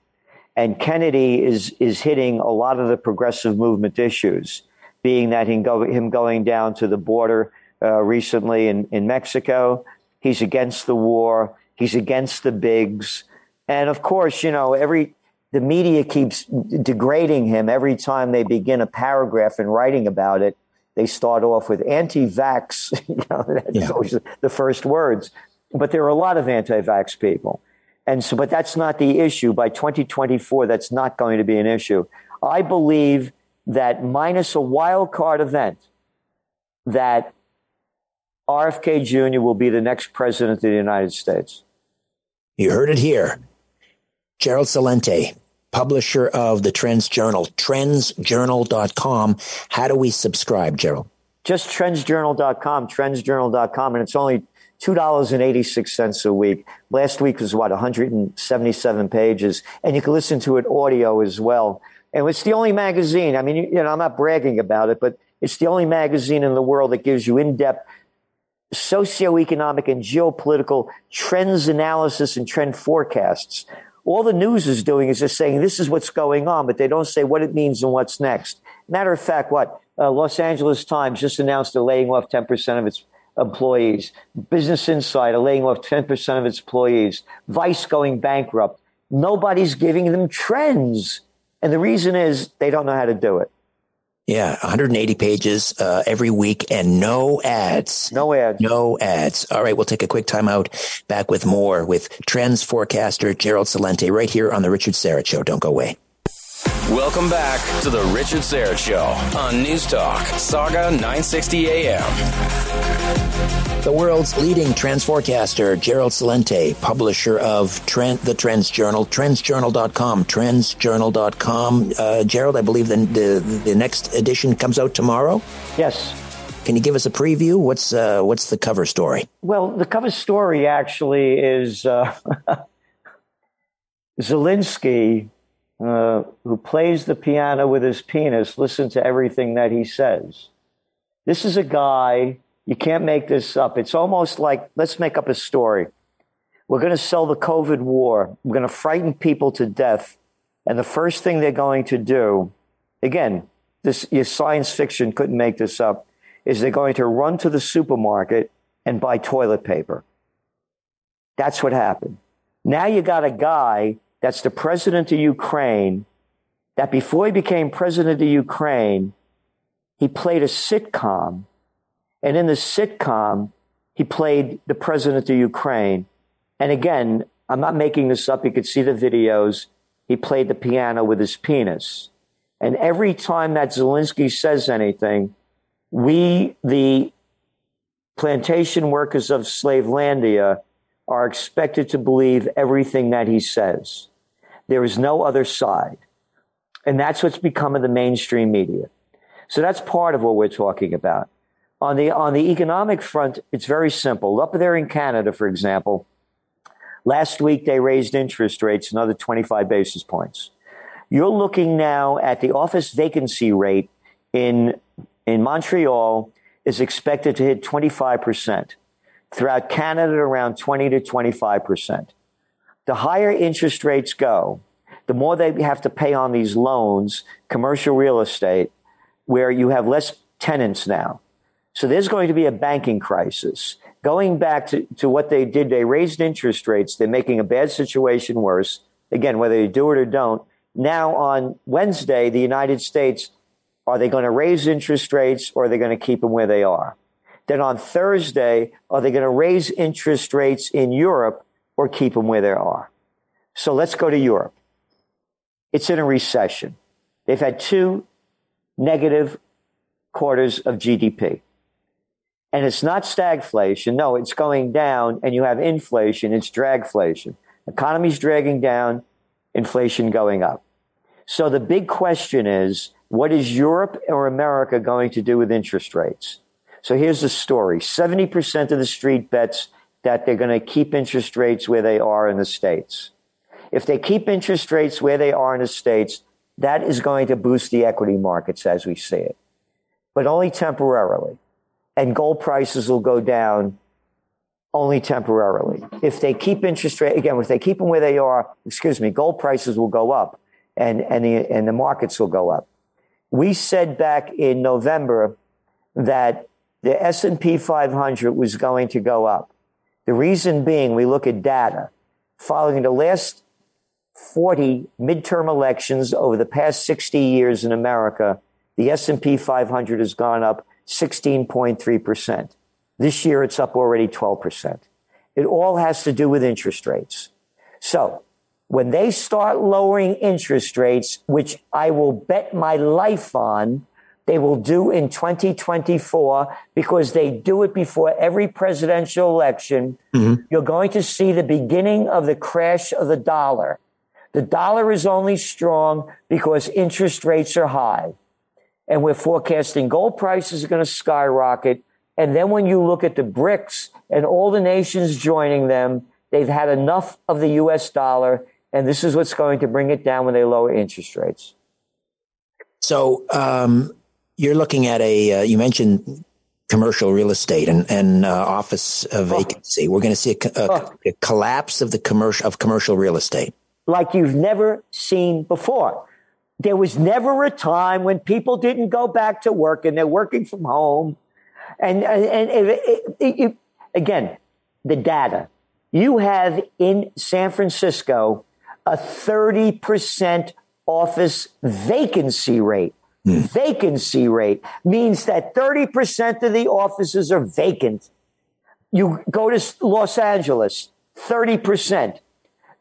And Kennedy is, is hitting a lot of the progressive movement issues, being that him, go, him going down to the border uh, recently in, in Mexico. He's against the war. He's against the bigs. And of course, you know, every the media keeps degrading him every time they begin a paragraph and writing about it. They start off with anti-vax. you know, that's yeah. always the first words. But there are a lot of anti-vax people. And so, but that's not the issue. By 2024, that's not going to be an issue. I believe that minus a wild card event, that RFK Jr. will be the next president of the United States. You heard it here. Gerald Celente, publisher of the Trends Journal, trendsjournal.com. How do we subscribe, Gerald? Just trendsjournal.com, trendsjournal.com, and it's only $2.86 a week. Last week was what, 177 pages, and you can listen to it audio as well. And it's the only magazine. I mean, you know, I'm not bragging about it, but it's the only magazine in the world that gives you in-depth socioeconomic and geopolitical trends analysis and trend forecasts. All the news is doing is just saying this is what's going on, but they don't say what it means and what's next. Matter of fact, what uh, Los Angeles Times just announced they're laying off 10% of its employees. Business Insider laying off 10% of its employees. Vice going bankrupt. Nobody's giving them trends. And the reason is they don't know how to do it. Yeah, 180 pages uh, every week and no ads. No ads. No ads. All right, we'll take a quick timeout. Back with more with trends forecaster Gerald Celente right here on the Richard Syrett Show. Don't go away. Welcome back to the Richard Syrett Show on News Talk, Sauga 960 AM. The world's leading trends forecaster, Gerald Celente, publisher of Trend, the Trends Journal, trendsjournal.com, trendsjournal.com. Uh, Gerald, I believe the, the, the next edition comes out tomorrow? Yes. Can you give us a preview? What's uh, what's the cover story? Well, the cover story actually is uh, Zelensky, uh, who plays the piano with his penis. Listen to everything that he says. This is a guy you can't make this up. It's almost like let's make up a story. We're going to sell the COVID war. We're going to frighten people to death. And the first thing they're going to do, again, this your science fiction couldn't make this up, is they're going to run to the supermarket and buy toilet paper. That's what happened. Now you got a guy that's the president of Ukraine that before he became president of Ukraine, he played a sitcom and in the sitcom, he played the president of Ukraine. And again, I'm not making this up. You could see the videos. He played the piano with his penis. And every time that Zelensky says anything, we, the plantation workers of Slavelandia, are expected to believe everything that he says. There is no other side. And that's what's become of the mainstream media. So that's part of what we're talking about. On the, on the economic front, it's very simple. Up there in Canada, for example, last week they raised interest rates another 25 basis points. You're looking now at the office vacancy rate in, in Montreal is expected to hit 25%. Throughout Canada, around 20 to 25%. The higher interest rates go, the more they have to pay on these loans, commercial real estate, where you have less tenants now. So there's going to be a banking crisis. Going back to, to what they did, they raised interest rates. They're making a bad situation worse. Again, whether you do it or don't. Now on Wednesday, the United States, are they going to raise interest rates or are they going to keep them where they are? Then on Thursday, are they going to raise interest rates in Europe or keep them where they are? So let's go to Europe. It's in a recession. They've had two negative quarters of GDP. And it's not stagflation. No, it's going down and you have inflation. It's dragflation. Economy's dragging down, inflation going up. So the big question is, what is Europe or America going to do with interest rates? So here's the story. 70% of the street bets that they're going to keep interest rates where they are in the States. If they keep interest rates where they are in the States, that is going to boost the equity markets as we see it, but only temporarily and gold prices will go down only temporarily. If they keep interest rate again, if they keep them where they are, excuse me, gold prices will go up and, and the and the markets will go up. We said back in November that the S&P 500 was going to go up. The reason being we look at data following the last 40 midterm elections over the past 60 years in America, the S&P 500 has gone up 16.3%. This year it's up already 12%. It all has to do with interest rates. So when they start lowering interest rates, which I will bet my life on, they will do in 2024 because they do it before every presidential election. Mm-hmm. You're going to see the beginning of the crash of the dollar. The dollar is only strong because interest rates are high. And we're forecasting gold prices are going to skyrocket. And then when you look at the BRICS and all the nations joining them, they've had enough of the US dollar. And this is what's going to bring it down when they lower interest rates. So, um, you're looking at a, uh, you mentioned commercial real estate and, and uh, office vacancy. Oh. We're going to see a, a, oh. a, collapse of the commercial of commercial real estate, like you've never seen before. There was never a time when people didn't go back to work and they're working from home, and and, and it, it, it, again, the data you have in San Francisco a thirty percent office vacancy rate. Mm. Vacancy rate means that 30% of the offices are vacant. You go to Los Angeles, 30%.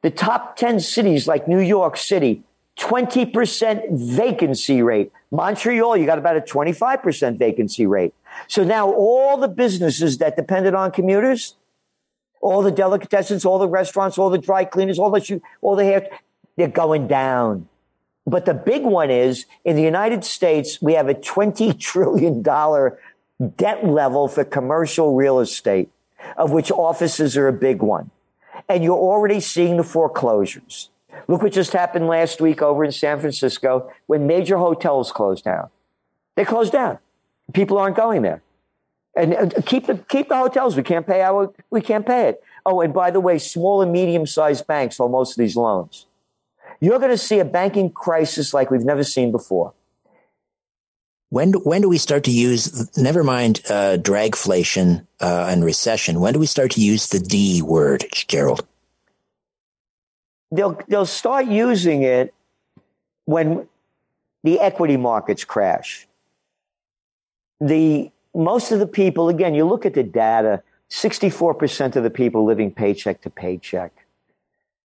The top 10 cities like New York City, 20% vacancy rate. Montreal, you got about a 25% vacancy rate. So now all the businesses that depended on commuters, all the delicatessens, all the restaurants, all the dry cleaners, all the all the hair, they're going down. But the big one is in the United States, we have a $20 trillion debt level for commercial real estate, of which offices are a big one. And you're already seeing the foreclosures. Look what just happened last week over in San Francisco when major hotels closed down. They closed down. People aren't going there. And keep the, keep the hotels. We can't pay our, we can't pay it. Oh, and by the way, small and medium sized banks own most of these loans. You're going to see a banking crisis like we've never seen before. When do, when do we start to use, never mind uh, stagflation uh, and recession, when do we start to use the D word, Gerald? They'll, they'll start using it when the equity markets crash. The, most of the people, again, you look at the data, 64% of the people living paycheck to paycheck.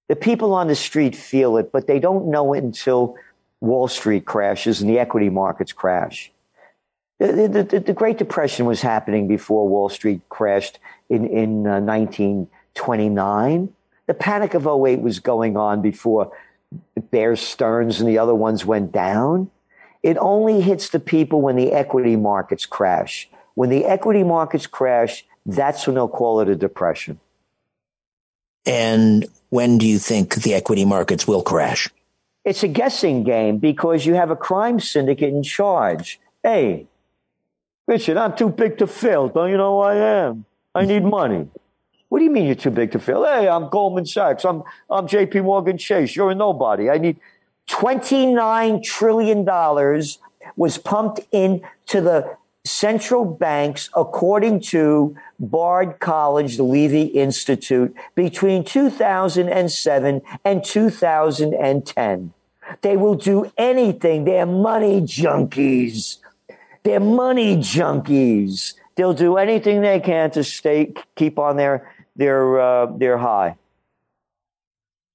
The people on the street feel it, but they don't know it until Wall Street crashes and the equity markets crash. The, the, the Great Depression was happening before Wall Street crashed in, in uh, 1929. The Panic of 08 was going on before Bear Stearns and the other ones went down. It only hits the people when the equity markets crash. When the equity markets crash, that's when they'll call it a depression. And when do you think the equity markets will crash? It's a guessing game because you have a crime syndicate in charge. Hey, Richard, I'm too big to fail. Don't you know who I am? I need money. What do you mean you're too big to fail? Hey, I'm Goldman Sachs. I'm, I'm JP Morgan Chase. You're a nobody. I need $29 trillion was pumped into the central banks, according to Bard College, Levy Institute, between 2007 and 2010. They will do anything. They're money junkies. They're money junkies. They'll do anything they can to stay, keep on their, their, uh, their high.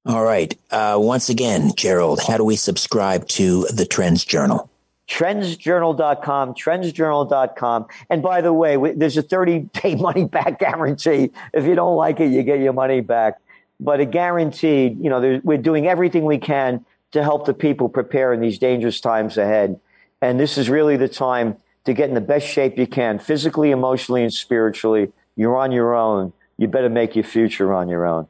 All right. Uh, once again, Gerald, how do we subscribe to the Trends Journal? trendsjournal.com, trendsjournal.com. And by the way, there's a 30 day money back guarantee. If you don't like it, you get your money back. But a guaranteed, you know, we're doing everything we can to help the people prepare in these dangerous times ahead. And this is really the time to get in the best shape you can, physically, emotionally, and spiritually. You're on your own. You better make your future on your own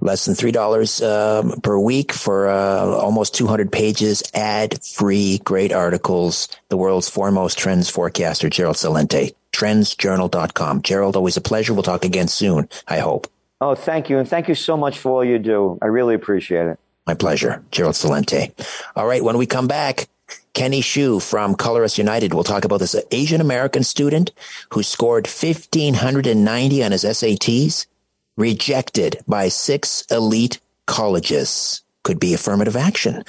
less than three dollars um, per week for uh, almost 200 pages ad free great articles. The world's foremost trends forecaster gerald celente trendsjournal.com gerald always a pleasure. We'll talk again soon i hope. Oh thank you and thank you so much for all you do. I really appreciate it. My pleasure gerald celente all right when we come back Kenny Xu from Color Us United will talk about this Asian American student who scored 1590 on his SATs rejected by six elite colleges. could be affirmative action.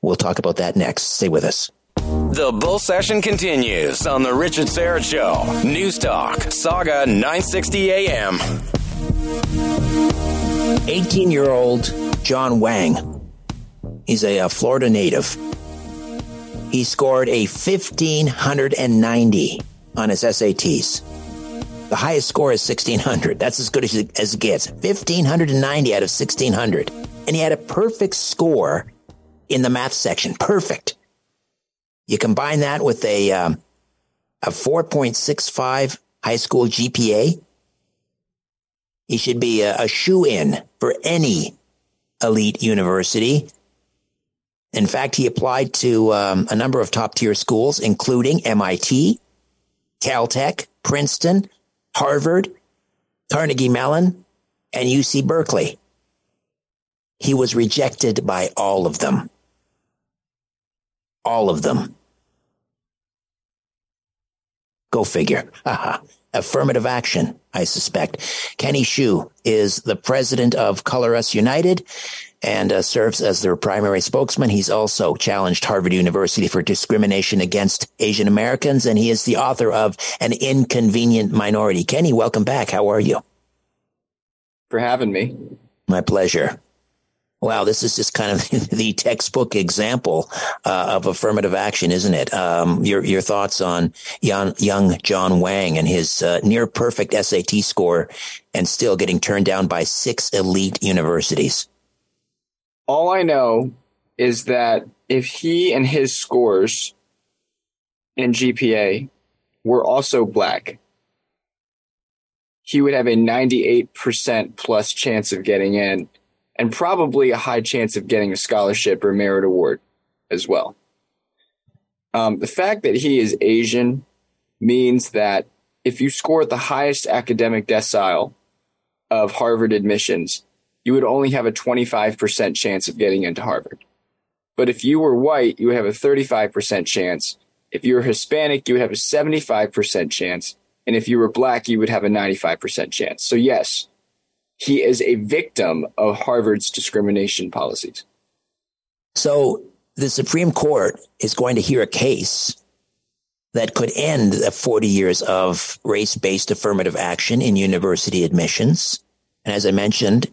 We'll talk about that next. Stay with us. The bull session continues on the Richard Syrett Show. News Talk, Sauga 960 AM. 18 year old John Wang. He's a, a Florida native. He scored a 1590 on his SATs. The highest score is 1600. That's as good as it, gets. 1590 out of 1600. And he had a perfect score in the math section. Perfect. You combine that with a, um, a 4.65 high school GPA. He should be a, a shoe in for any elite university. In fact, he applied to um, a number of top tier schools, including MIT, Caltech, Princeton, Harvard, Carnegie Mellon, and UC Berkeley. He was rejected by all of them. All of them. Go figure. Affirmative action, I suspect. Kenny Xu is the president of Color Us United and uh, serves as their primary spokesman. He's also challenged Harvard University for discrimination against Asian Americans, and he is the author of An Inconvenient Minority. Kenny, welcome back. How are you? For having me. My pleasure. Wow, this is just kind of the textbook example uh, of affirmative action, isn't it? Um, your your thoughts on young, young John Wang and his uh, near perfect SAT score, and still getting turned down by six elite universities. All I know is that if he and his scores and GPA were also black, he would have a 98% plus chance of getting in and probably a high chance of getting a scholarship or merit award as well. Um, the fact that he is Asian means that if you score at the highest academic decile of Harvard admissions, you would only have a 25% chance of getting into Harvard. But if you were white, you would have a 35% chance. If you were Hispanic, you would have a 75% chance. And if you were black, you would have a 95% chance. So, yes, he is a victim of Harvard's discrimination policies. So, the Supreme Court is going to hear a case that could end the 40 years of race based affirmative action in university admissions. And as I mentioned,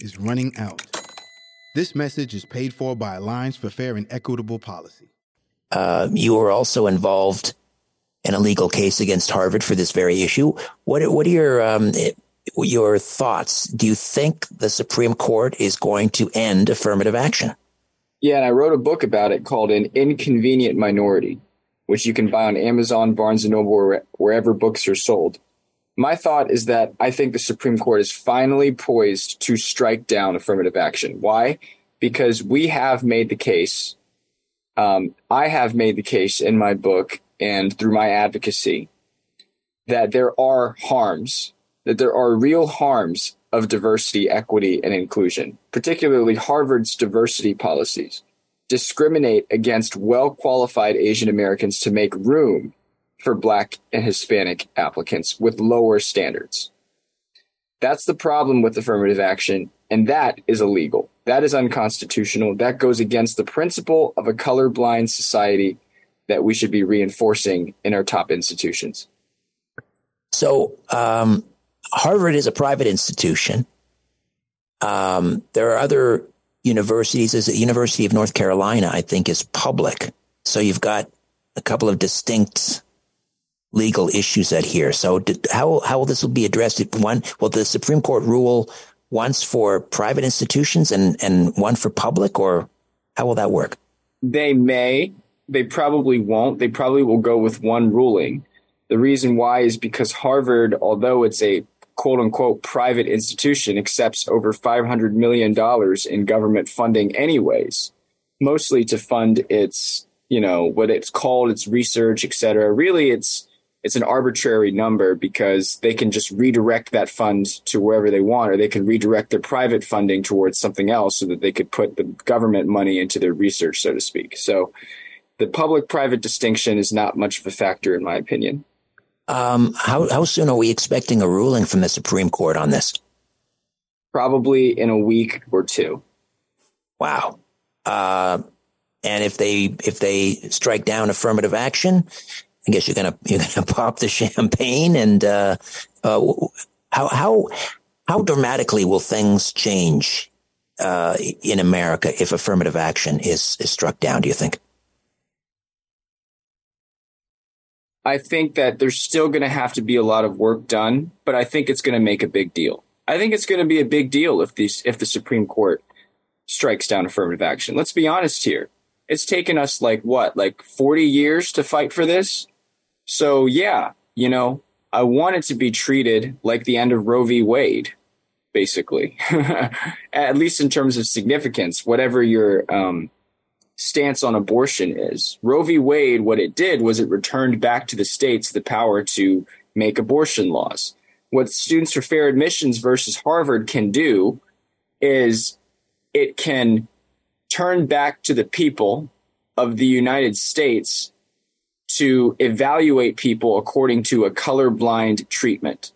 is running out. This message is paid for by Alliance for Fair and Equitable Policy. Uh, you were also involved in a legal case against Harvard for this very issue. What what are your um, your thoughts? Do you think the Supreme Court is going to end affirmative action? Yeah, and I wrote a book about it called "An Inconvenient Minority," which you can buy on Amazon, Barnes and Noble, or wherever books are sold. My thought is that I think the Supreme Court is finally poised to strike down affirmative action. Why? Because we have made the case. Um, I have made the case in my book and through my advocacy that there are harms, that there are real harms of diversity, equity, and inclusion, particularly Harvard's diversity policies discriminate against well qualified Asian Americans to make room for Black and Hispanic applicants with lower standards. That's the problem with affirmative action, and that is illegal. That is unconstitutional. That goes against the principle of a colorblind society that we should be reinforcing in our top institutions. So, um, Harvard is a private institution. Um, there are other universities. As the University of North Carolina, I think, is public. So you've got a couple of distinct legal issues at here. So did, how how will this will be addressed? One, will the Supreme Court rule once for private institutions and and one for public, or how will that work? They may. They probably won't. They probably will go with one ruling. The reason why is because Harvard, although it's a quote unquote private institution, accepts over $500 million in government funding, anyways, mostly to fund its, you know, what it's called, its research, et cetera. Really, it's it's an arbitrary number because they can just redirect that fund to wherever they want, or they can redirect their private funding towards something else so that they could put the government money into their research, so to speak. So the public private distinction is not much of a factor, in my opinion. Um, how, how soon are we expecting a ruling from the Supreme Court on this? Probably in a week or two. Wow. Uh, and if they if they strike down affirmative action, I guess you're gonna you're gonna pop the champagne and uh, uh, how how how dramatically will things change uh, in America if affirmative action is is struck down? Do you think? I think that there's still going to have to be a lot of work done, but I think it's going to make a big deal. I think it's going to be a big deal if these if the Supreme Court strikes down affirmative action. Let's be honest here. It's taken us like what, like 40 years to fight for this? So yeah, you know, I want it to be treated like the end of Roe v. Wade, basically, at least in terms of significance, whatever your um, stance on abortion is. Roe v. Wade, what it did was it returned back to the states the power to make abortion laws. What Students for Fair Admissions versus Harvard can do is it can turn back to the people of the United States to evaluate people according to a colorblind treatment.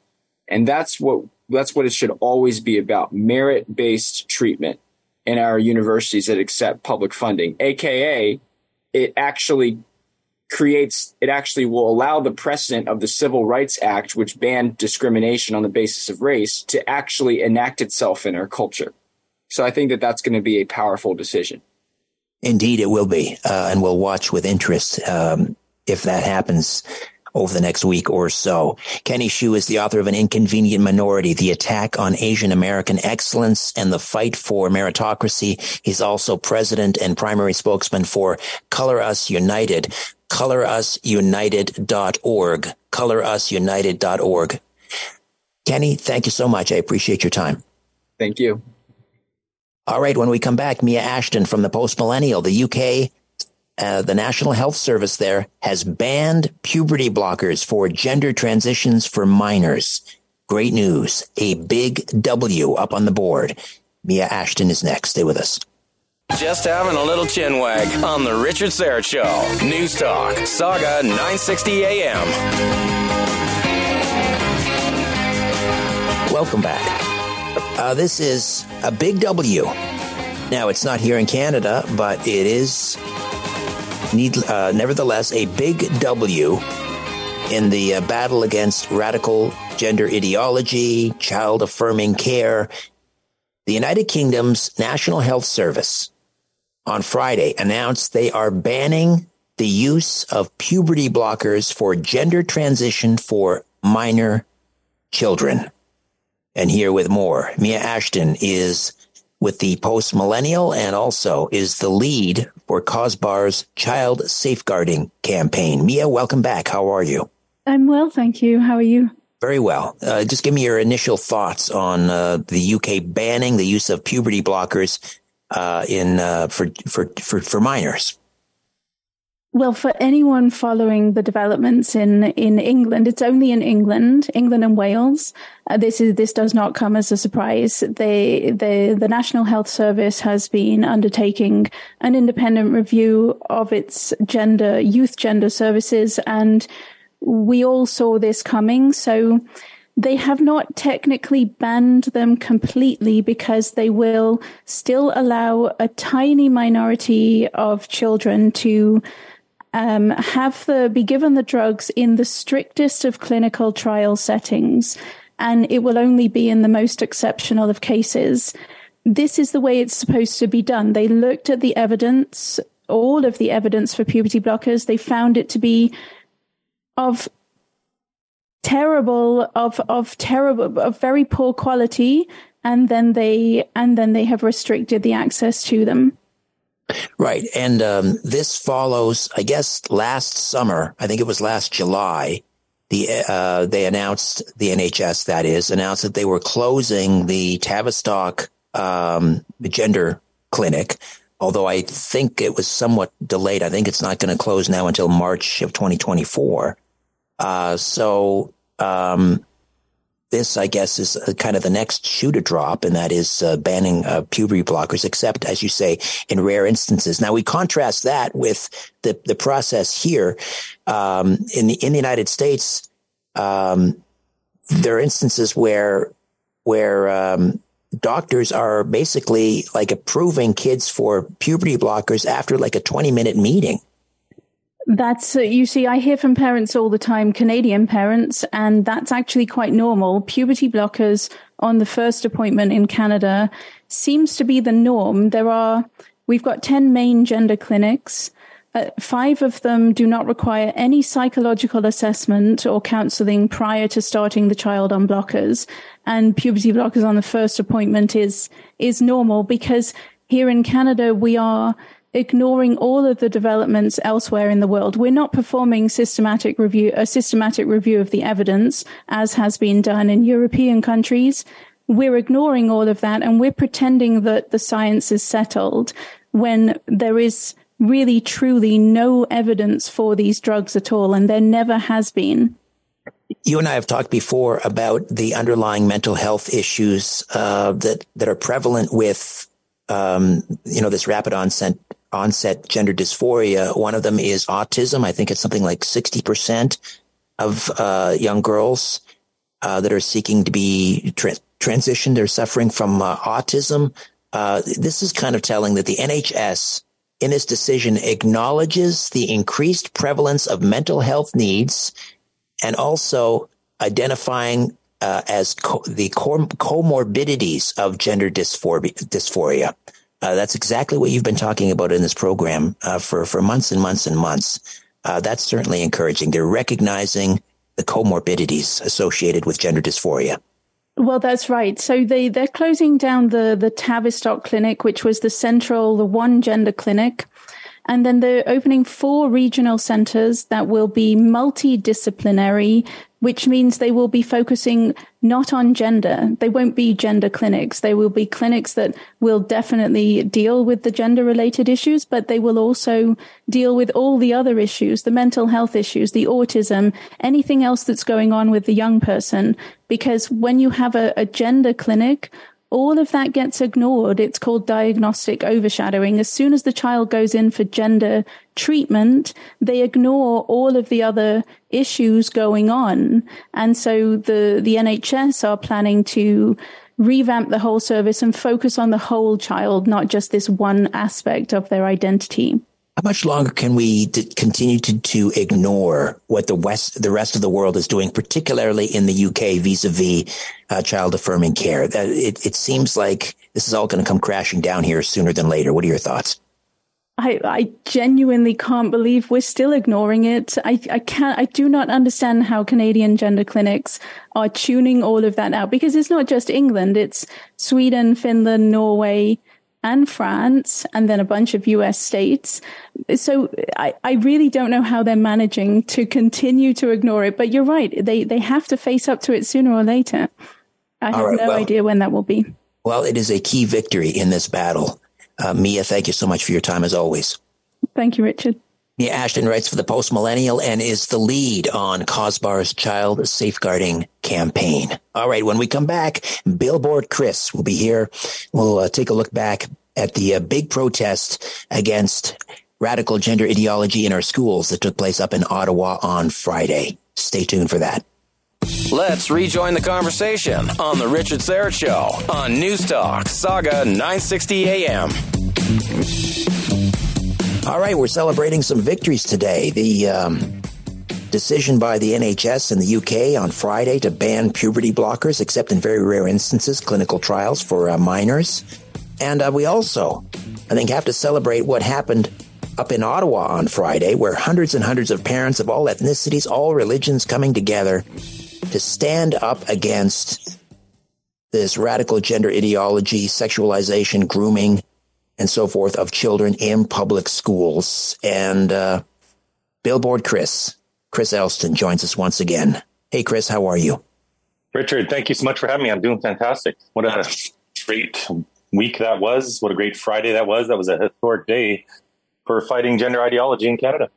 And that's what that's what it should always be about, merit-based treatment in our universities that accept public funding. AKA it actually creates it actually will allow the precedent of the Civil Rights Act which banned discrimination on the basis of race to actually enact itself in our culture. So I think that that's going to be a powerful decision. Indeed, it will be, uh, and we'll watch with interest. Um, if that happens over the next week or so. Kenny Xu is the author of An Inconvenient Minority, The Attack on Asian American Excellence and the Fight for Meritocracy. He's also president and primary spokesman for Color Us United, colorusunited.org, colorusunited.org. Kenny, thank you so much. I appreciate your time. Thank you. All right, when we come back, Mia Ashton from the Post Millennial, the UK uh, the National Health Service there has banned puberty blockers for gender transitions for minors. Great news. A big W up on the board. Mia Ashton is next. Stay with us. Just having a little chin wag on the Richard Syrett Show. News Talk, Sauga 960 AM. Welcome back. Uh, this is a big W. Now, it's not here in Canada, but it is need, uh, nevertheless a big W in the uh, battle against radical gender ideology, child affirming care. The United Kingdom's National Health Service on Friday announced they are banning the use of puberty blockers for gender transition for minor children. And here with more, Mia Ashton is with the post millennial and also is the lead for CAWSBAR's child safeguarding campaign. Mia, welcome back. How are you? I'm well, thank you. How are you? Very well. Uh, just give me your initial thoughts on uh, the UK banning the use of puberty blockers uh, in uh, for, for for for minors. Well, for anyone following the developments in, in England, it's only in England, England and Wales. Uh, this is this does not come as a surprise. They, the the National Health Service has been undertaking an independent review of its gender youth gender services, and we all saw this coming. So they have not technically banned them completely because they will still allow a tiny minority of children to um, have the be given the drugs in the strictest of clinical trial settings, and it will only be in the most exceptional of cases. This is the way it's supposed to be done. They looked at the evidence all of the evidence for puberty blockers. They found it to be of terrible, of of terrible, of very poor quality, and then they and then they have restricted the access to them. Right. And um, this follows, I guess, last summer, I think it was last July, the uh, they announced, the NHS that is, announced that they were closing the Tavistock um, gender clinic. Although I think it was somewhat delayed. I think it's not going to close now until March of 2024. Uh, so um, this, I guess, is uh, kind of the next shoe to drop, and that is uh, banning uh, puberty blockers, except, as you say, in rare instances. Now, we contrast that with the, the process here. Um, in, the, in the United States, um, there are instances where, where um, doctors are basically like approving kids for puberty blockers after like a 20 minute meeting. That's, uh, you see, I hear from parents all the time, Canadian parents, and that's actually quite normal. Puberty blockers on the first appointment in Canada seems to be the norm. There are, we've got 10 main gender clinics. Uh, five of them do not require any psychological assessment or counseling prior to starting the child on blockers. And puberty blockers on the first appointment is, is normal because here in Canada, we are, ignoring all of the developments elsewhere in the world. We're not performing systematic review, a systematic review of the evidence as has been done in European countries. We're ignoring all of that and we're pretending that the science is settled when there is really truly no evidence for these drugs at all. And there never has been. You and I have talked before about the underlying mental health issues uh, that that are prevalent with um, you know this rapid onset onset gender dysphoria. One of them is autism. I think it's something like 60% of uh, young girls uh, that are seeking to be tra- transitioned are suffering from uh, autism. Uh, this is kind of telling that the NHS in this decision acknowledges the increased prevalence of mental health needs and also identifying uh, as co- the comorbidities of gender dysphoria. dysphoria. Uh, that's exactly what you've been talking about in this program uh, for for months and months and months. Uh, that's certainly encouraging. They're recognizing the comorbidities associated with gender dysphoria. Well, that's right. So they they're closing down the the Tavistock clinic, which was the central, the one gender clinic. And then they're opening four regional centers that will be multidisciplinary which means they will be focusing not on gender. They won't be gender clinics. They will be clinics that will definitely deal with the gender related issues, but they will also deal with all the other issues, the mental health issues, the autism, anything else that's going on with the young person. Because when you have a, a gender clinic, all of that gets ignored. It's called diagnostic overshadowing. As soon as the child goes in for gender treatment, they ignore all of the other issues going on. And so the, the NHS are planning to revamp the whole service and focus on the whole child, not just this one aspect of their identity. How much longer can we continue to, to ignore what the West, the rest of the world is doing, particularly in the UK vis-a-vis uh, child affirming care? That it, it seems like this is all going to come crashing down here sooner than later. What are your thoughts? I, I genuinely can't believe we're still ignoring it. I, I can't, I do not understand how Canadian gender clinics are tuning all of that out because it's not just England. It's Sweden, Finland, Norway, and France, and then a bunch of US states. So I, I really don't know how they're managing to continue to ignore it. But you're right. They, they have to face up to it sooner or later. I have right, no well, idea when that will be. Well, it is a key victory in this battle. Uh, Mia, thank you so much for your time as always. Thank you, Richard. Mia Ashton writes for the Post Millennial and is the lead on CAWSBAR's child safeguarding campaign. All right, when we come back, Billboard Chris will be here. We'll uh, take a look back at the uh, big protest against radical gender ideology in our schools that took place up in Ottawa on Friday. Stay tuned for that. Let's rejoin the conversation on The Richard Syrett Show on News Talk, Sauga 960 AM. All right, we're celebrating some victories today. The um, decision by the NHS in the UK on Friday to ban puberty blockers, except in very rare instances, clinical trials for uh, minors. And uh, we also, I think, have to celebrate what happened up in Ottawa on Friday, where hundreds and hundreds of parents of all ethnicities, all religions coming together to stand up against this radical gender ideology, sexualization, grooming, and so forth of children in public schools. And uh, Billboard Chris, Chris Elston joins us once again. Hey, Chris, how are you? Richard, thank you so much for having me. I'm doing fantastic. What a great week that was. What a great Friday that was. That was a historic day for fighting gender ideology in Canada.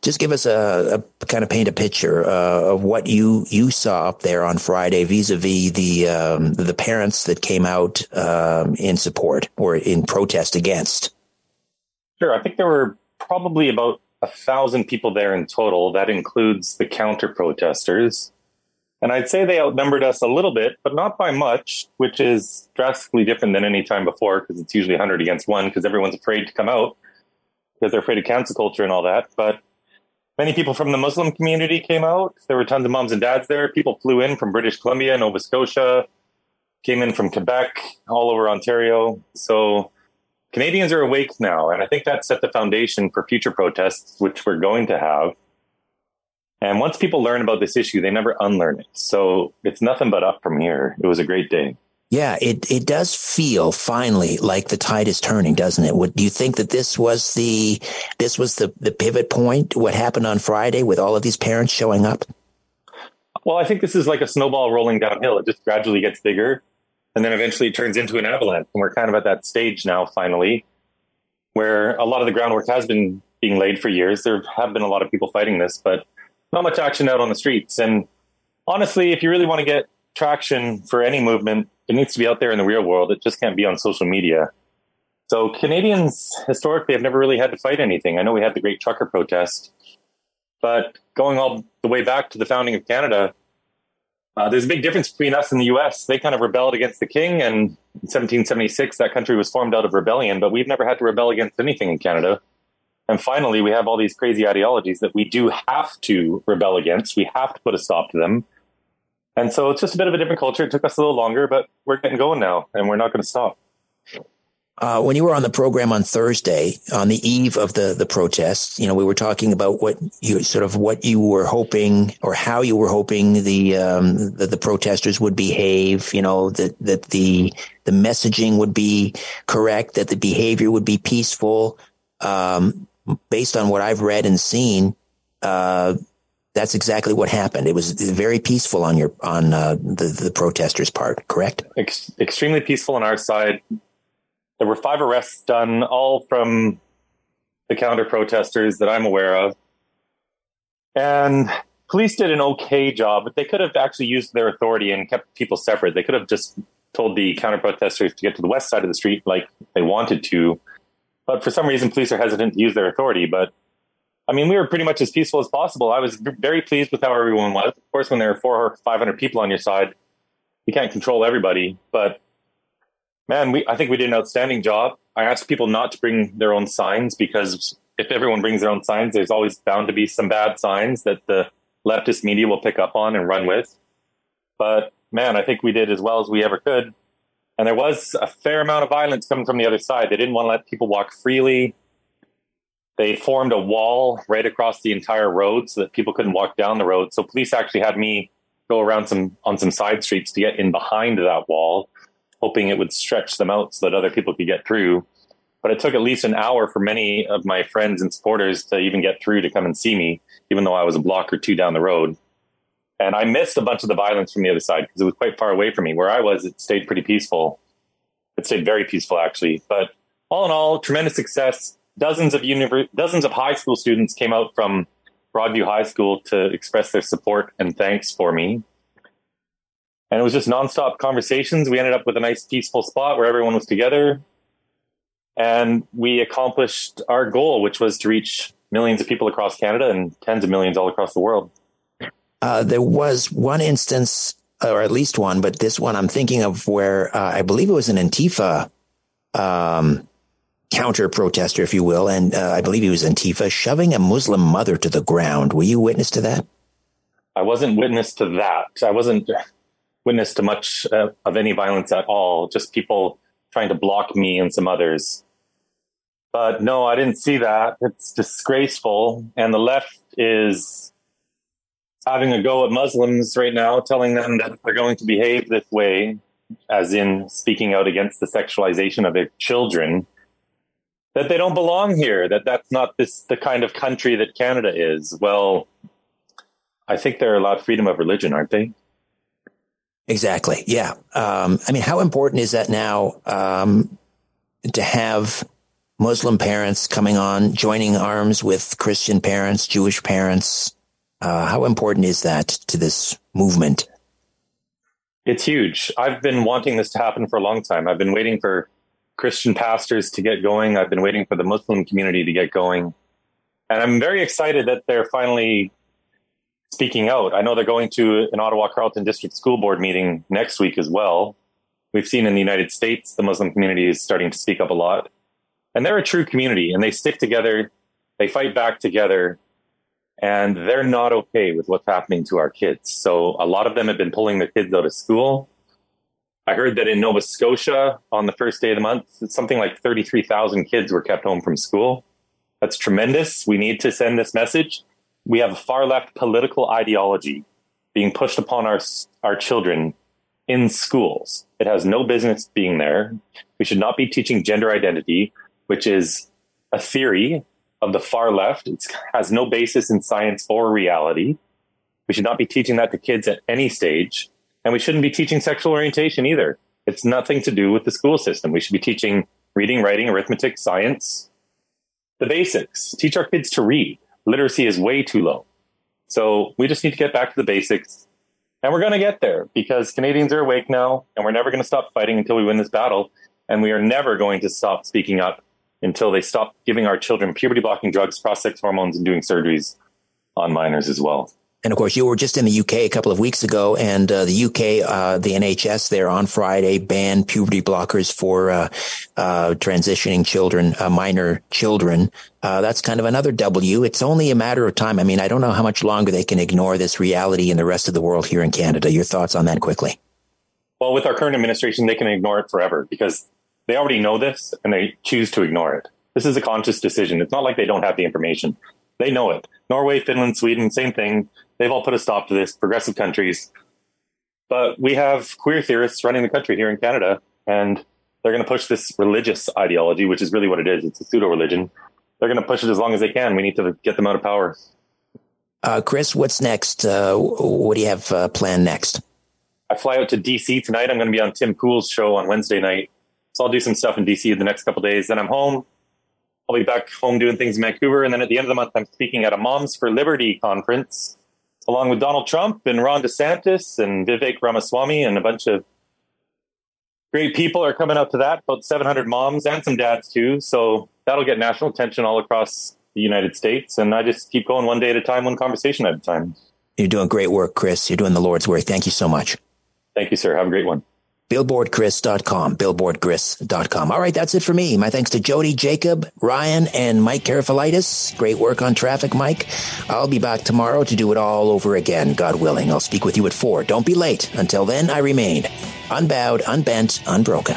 Just give us a, a kind of paint a picture uh, of what you you saw up there on Friday vis-a-vis the um, the parents that came out um, in support or in protest against. Sure, I think there were probably about a thousand people there in total. That includes the counter protesters. And I'd say they outnumbered us a little bit, but not by much, which is drastically different than any time before because it's usually 100 against one because everyone's afraid to come out because they're afraid of cancel culture and all that. But many people from the Muslim community came out. There were tons of moms and dads there. People flew in from British Columbia, Nova Scotia, came in from Quebec, all over Ontario. So Canadians are awake now. And I think that set the foundation for future protests, which we're going to have. And once people learn about this issue, they never unlearn it. So it's nothing but up from here. It was a great day. Yeah, it, it does feel finally like the tide is turning, doesn't it? What, do you think that this was the this was the, the pivot point? What happened on Friday with all of these parents showing up? Well, I think this is like a snowball rolling downhill. It just gradually gets bigger, and then eventually it turns into an avalanche. And we're kind of at that stage now, finally, where a lot of the groundwork has been being laid for years. There have been a lot of people fighting this, but not much action out on the streets. And honestly, if you really want to get traction for any movement, it needs to be out there in the real world. It just can't be on social media. So Canadians historically have never really had to fight anything. I know we had the Great Trucker Protest, but going all the way back to the founding of Canada, uh, there's a big difference between us and the U.S. They kind of rebelled against the king, and in 1776 that country was formed out of rebellion. But we've never had to rebel against anything in Canada. And finally, we have all these crazy ideologies that we do have to rebel against. We have to put a stop to them. And so it's just a bit of a different culture. It took us a little longer, but we're getting going now, and we're not going to stop. Uh, when you were on the program on Thursday, on the eve of the the protests, you know, we were talking about what you sort of what you were hoping or how you were hoping the um, the, the protesters would behave. You know, that that the the messaging would be correct, that the behavior would be peaceful. Um, based on what I've read and seen, uh, that's exactly what happened. It was very peaceful on your on uh, the the protesters' part. Correct? Ex- extremely peaceful on our side. There were five arrests done, all from the counter protesters that I'm aware of, and police did an okay job. But they could have actually used their authority and kept people separate. They could have just told the counter protesters to get to the west side of the street like they wanted to. But for some reason, police are hesitant to use their authority. But I mean, we were pretty much as peaceful as possible. I was very pleased with how everyone was. Of course, when there are four or 500 people on your side, you can't control everybody. But man, we, I think we did an outstanding job. I asked people not to bring their own signs because if everyone brings their own signs, there's always bound to be some bad signs that the leftist media will pick up on and run with. But man, I think we did as well as we ever could. And there was a fair amount of violence coming from the other side. They didn't want to let people walk freely. They formed a wall right across the entire road so that people couldn't walk down the road. So police actually had me go around some on some side streets to get in behind that wall, hoping it would stretch them out so that other people could get through. But it took at least an hour for many of my friends and supporters to even get through to come and see me, even though I was a block or two down the road. And I missed a bunch of the violence from the other side because it was quite far away from me. Where I was, it stayed pretty peaceful. It stayed very peaceful, actually. But all in all, tremendous success dozens of univer- dozens of high school students came out from Broadview High School to express their support and thanks for me. And it was just nonstop conversations. We ended up with a nice peaceful spot where everyone was together. And we accomplished our goal, which was to reach millions of people across Canada and tens of millions all across the world. Uh, there was one instance, or at least one, but this one I'm thinking of where uh, I believe it was an Antifa um, counter protester, if you will, and uh, I believe he was Antifa, shoving a Muslim mother to the ground. Were you witness to that? I wasn't witness to that. I wasn't witness to much uh, of any violence at all. Just people trying to block me and some others. But no, I didn't see that. It's disgraceful. And the left is having a go at Muslims right now, telling them that they're going to behave this way, as in speaking out against the sexualization of their children, that they don't belong here, that that's not this the kind of country that Canada is. Well, I think they're allowed freedom of religion, aren't they? Exactly. Yeah. Um, I mean, how important is that now um, to have Muslim parents coming on, joining arms with Christian parents, Jewish parents? Uh, how important is that to this movement? It's huge. I've been wanting this to happen for a long time. I've been waiting for Christian pastors to get going. I've been waiting for the Muslim community to get going. And I'm very excited that they're finally speaking out. I know they're going to an Ottawa Carleton District School Board meeting next week as well. We've seen in the United States, the Muslim community is starting to speak up a lot. And they're a true community and they stick together, they fight back together, and they're not okay with what's happening to our kids. So a lot of them have been pulling their kids out of school. I heard that in Nova Scotia on the first day of the month, something like 33,000 kids were kept home from school. That's tremendous. We need to send this message we have a far left political ideology being pushed upon our our children in schools. It has no business being there. We should not be teaching gender identity, which is a theory of the far left. It has no basis in science or reality. We should not be teaching that to kids at any stage. And we shouldn't be teaching sexual orientation either. It's nothing to do with the school system. We should be teaching reading, writing, arithmetic, science, the basics. Teach our kids to read literacy is way too low. So we just need to get back to the basics. And we're going to get there because Canadians are awake now and we're never going to stop fighting until we win this battle. And we are never going to stop speaking up until they stop giving our children puberty blocking drugs, cross sex hormones, and doing surgeries on minors as well. And of course, you were just in the UK a couple of weeks ago, and uh, the UK, uh, the NHS there on Friday banned puberty blockers for uh, uh transitioning children, uh, minor children. Uh, that's kind of another W. It's only a matter of time. I mean, I don't know how much longer they can ignore this reality in the rest of the world here in Canada. Your thoughts on that quickly? Well, with our current administration, they can ignore it forever because they already know this and they choose to ignore it. This is a conscious decision. It's not like they don't have the information. They know it. Norway, Finland, Sweden, same thing They've all put a stop to this, progressive countries. But we have queer theorists running the country here in Canada, and they're going to push this religious ideology, which is really what it is. It's a pseudo religion. They're going to push it as long as they can. We need to get them out of power. Uh, Chris, what's next? Uh, what do you have uh, planned next? I fly out to DC tonight. I'm going to be on Tim Pool's show on Wednesday night. So I'll do some stuff in DC in the next couple days. Then I'm home. I'll be back home doing things in Vancouver. And then at the end of the month, I'm speaking at a Moms for Liberty conference along with Donald Trump and Ron DeSantis and Vivek Ramaswamy and a bunch of great people are coming up to that. About 700 moms and some dads too. So that'll get national attention all across the United States. And I just keep going one day at a time, one conversation at a time. You're doing great work, Chris. You're doing the Lord's work. Thank you so much. Thank you, sir. Have a great one billboardchris.com, billboardchris.com. All right, that's it for me. My thanks to Jody, Jacob, Ryan, and Mike Carafalitis. Great work on traffic, Mike. I'll be back tomorrow to do it all over again, God willing. I'll speak with you at four. Don't be late. Until then, I remain unbowed, unbent, unbroken.